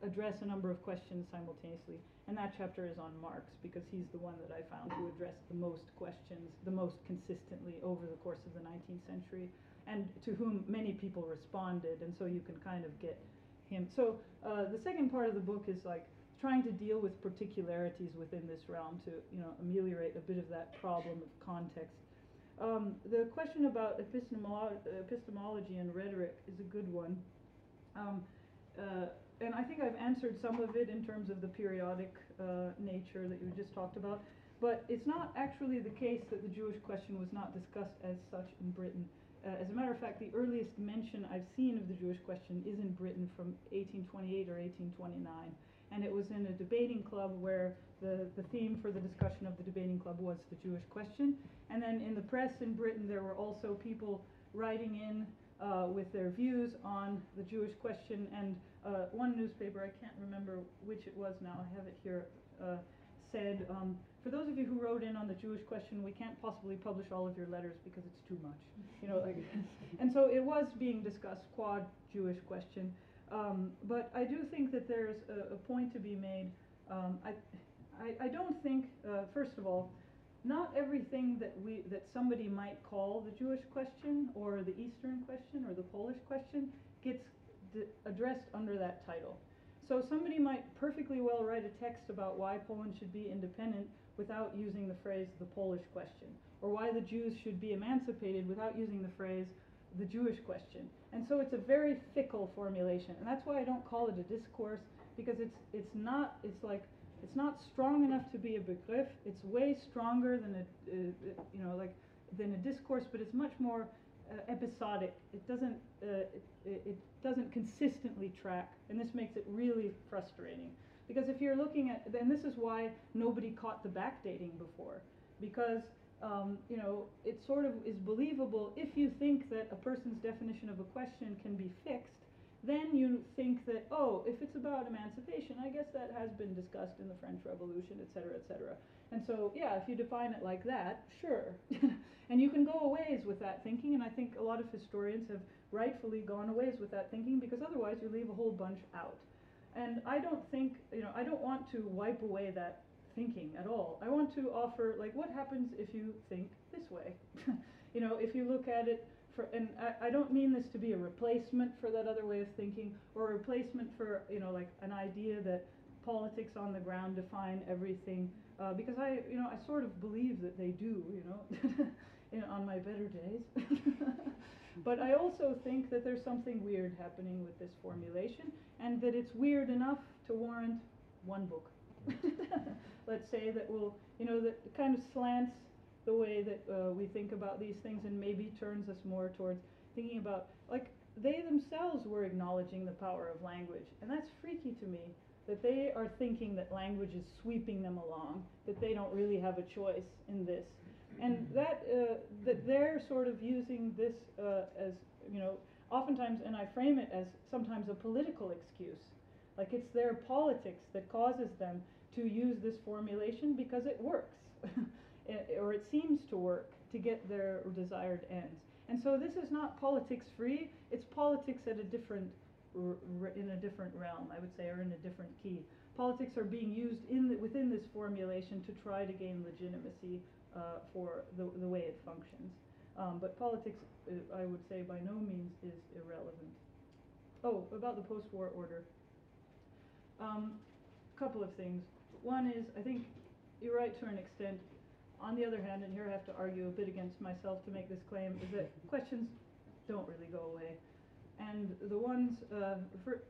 address a number of questions simultaneously? And that chapter is on Marx because he's the one that I found who addressed the most questions, the most consistently over the course of the 19th century, and to whom many people responded. And so you can kind of get him. So uh, the second part of the book is like trying to deal with particularities within this realm to, you know, ameliorate a bit of that problem of context. Um, the question about epistemolo- epistemology and rhetoric is a good one. Um, uh, and I think I've answered some of it in terms of the periodic uh, nature that you just talked about. But it's not actually the case that the Jewish question was not discussed as such in Britain. Uh, as a matter of fact, the earliest mention I've seen of the Jewish question is in Britain from 1828 or 1829. And it was in a debating club where the, the theme for the discussion of the debating club was the Jewish question. And then in the press in Britain, there were also people writing in uh, with their views on the Jewish question. And uh, one newspaper, I can't remember which it was now, I have it here, uh, said, um, for those of you who wrote in on the Jewish question, we can't possibly publish all of your letters because it's too much. You know, like, and so it was being discussed, quad Jewish question. Um, but I do think that there's a, a point to be made. Um, I, I, I don't think, uh, first of all, not everything that we that somebody might call the Jewish question or the Eastern question or the Polish question gets addressed under that title. So somebody might perfectly well write a text about why Poland should be independent without using the phrase the Polish question, or why the Jews should be emancipated without using the phrase the Jewish question. And so it's a very fickle formulation, and that's why I don't call it a discourse because it's it's not it's like it's not strong enough to be a begriff. It's way stronger than a, uh, uh, you know, like than a discourse, but it's much more uh, episodic. It doesn't, uh, it, it doesn't consistently track, and this makes it really frustrating. Because if you're looking at, and this is why nobody caught the backdating before, because um, you know, it sort of is believable if you think that a person's definition of a question can be fixed then you think that, oh, if it's about emancipation, I guess that has been discussed in the French Revolution, et cetera, et cetera. And so, yeah, if you define it like that, sure. and you can go a ways with that thinking, and I think a lot of historians have rightfully gone a ways with that thinking because otherwise you leave a whole bunch out. And I don't think, you know, I don't want to wipe away that thinking at all. I want to offer, like, what happens if you think this way? you know, if you look at it for, and I, I don't mean this to be a replacement for that other way of thinking or a replacement for, you know, like an idea that politics on the ground define everything, uh, because I, you know, I sort of believe that they do, you know, in, on my better days. but I also think that there's something weird happening with this formulation, and that it's weird enough to warrant one book. Let's say that will, you know, that kind of slants the way that uh, we think about these things and maybe turns us more towards thinking about like they themselves were acknowledging the power of language. And that's freaky to me that they are thinking that language is sweeping them along that they don't really have a choice in this. And that uh, that they're sort of using this uh, as you know oftentimes and I frame it as sometimes a political excuse. Like it's their politics that causes them to use this formulation because it works or it seems to work to get their desired ends. And so this is not politics free, it's politics at a different in a different realm, I would say, or in a different key. Politics are being used in the, within this formulation to try to gain legitimacy uh, for the, the way it functions. Um, but politics, uh, I would say, by no means is irrelevant. Oh, about the post-war order. Um, couple of things. One is, I think you're right to an extent. On the other hand, and here I have to argue a bit against myself to make this claim, is that questions don't really go away. And the ones, uh, for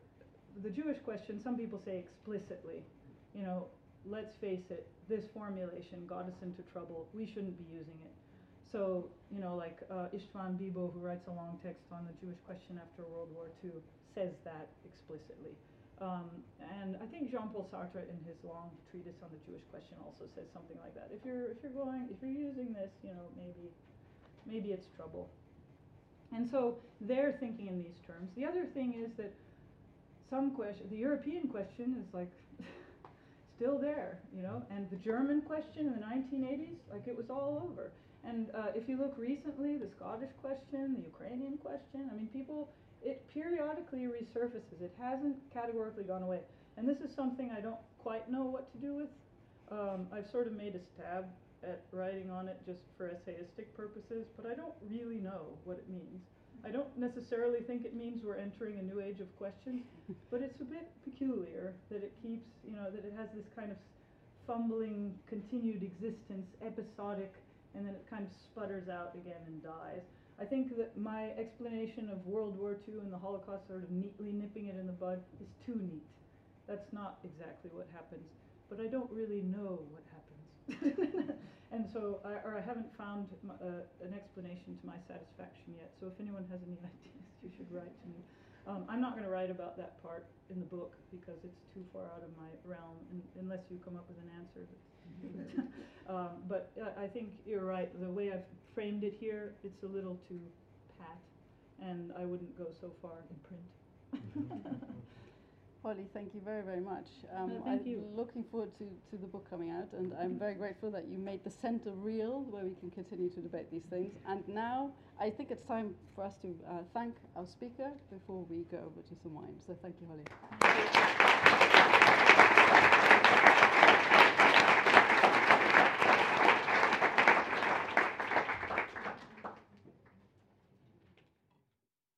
the Jewish question, some people say explicitly, you know, let's face it, this formulation got us into trouble. We shouldn't be using it. So, you know, like uh, Istvan Bibo, who writes a long text on the Jewish question after World War II, says that explicitly. Um, and I think Jean-Paul Sartre, in his long treatise on the Jewish question, also says something like that. If you're if you're going if you're using this, you know, maybe maybe it's trouble. And so they're thinking in these terms. The other thing is that some question, the European question is like still there, you know, and the German question in the 1980s, like it was all over. And uh, if you look recently, the Scottish question, the Ukrainian question, I mean, people, it periodically resurfaces. It hasn't categorically gone away. And this is something I don't quite know what to do with. Um, I've sort of made a stab at writing on it just for essayistic purposes, but I don't really know what it means. I don't necessarily think it means we're entering a new age of questions, but it's a bit peculiar that it keeps, you know, that it has this kind of fumbling, continued existence, episodic, and then it kind of sputters out again and dies. I think that my explanation of World War II and the Holocaust, sort of neatly nipping it in the bud, is too neat. That's not exactly what happens, but I don't really know what happens. and so, I, or I haven't found uh, an explanation to my satisfaction yet. So, if anyone has any ideas, you should write to me. Um, I'm not going to write about that part in the book because it's too far out of my realm, and, unless you come up with an answer. um, but I think you're right. The way I've framed it here, it's a little too pat, and I wouldn't go so far in print. Holly, thank you very, very much. Um, No, thank I'm you. looking forward to, to the book coming out, and I'm very grateful that you made the centre real, where we can continue to debate these things. And now, I think it's time for us to uh, thank our speaker before we go over to some wine. So thank you, Holly.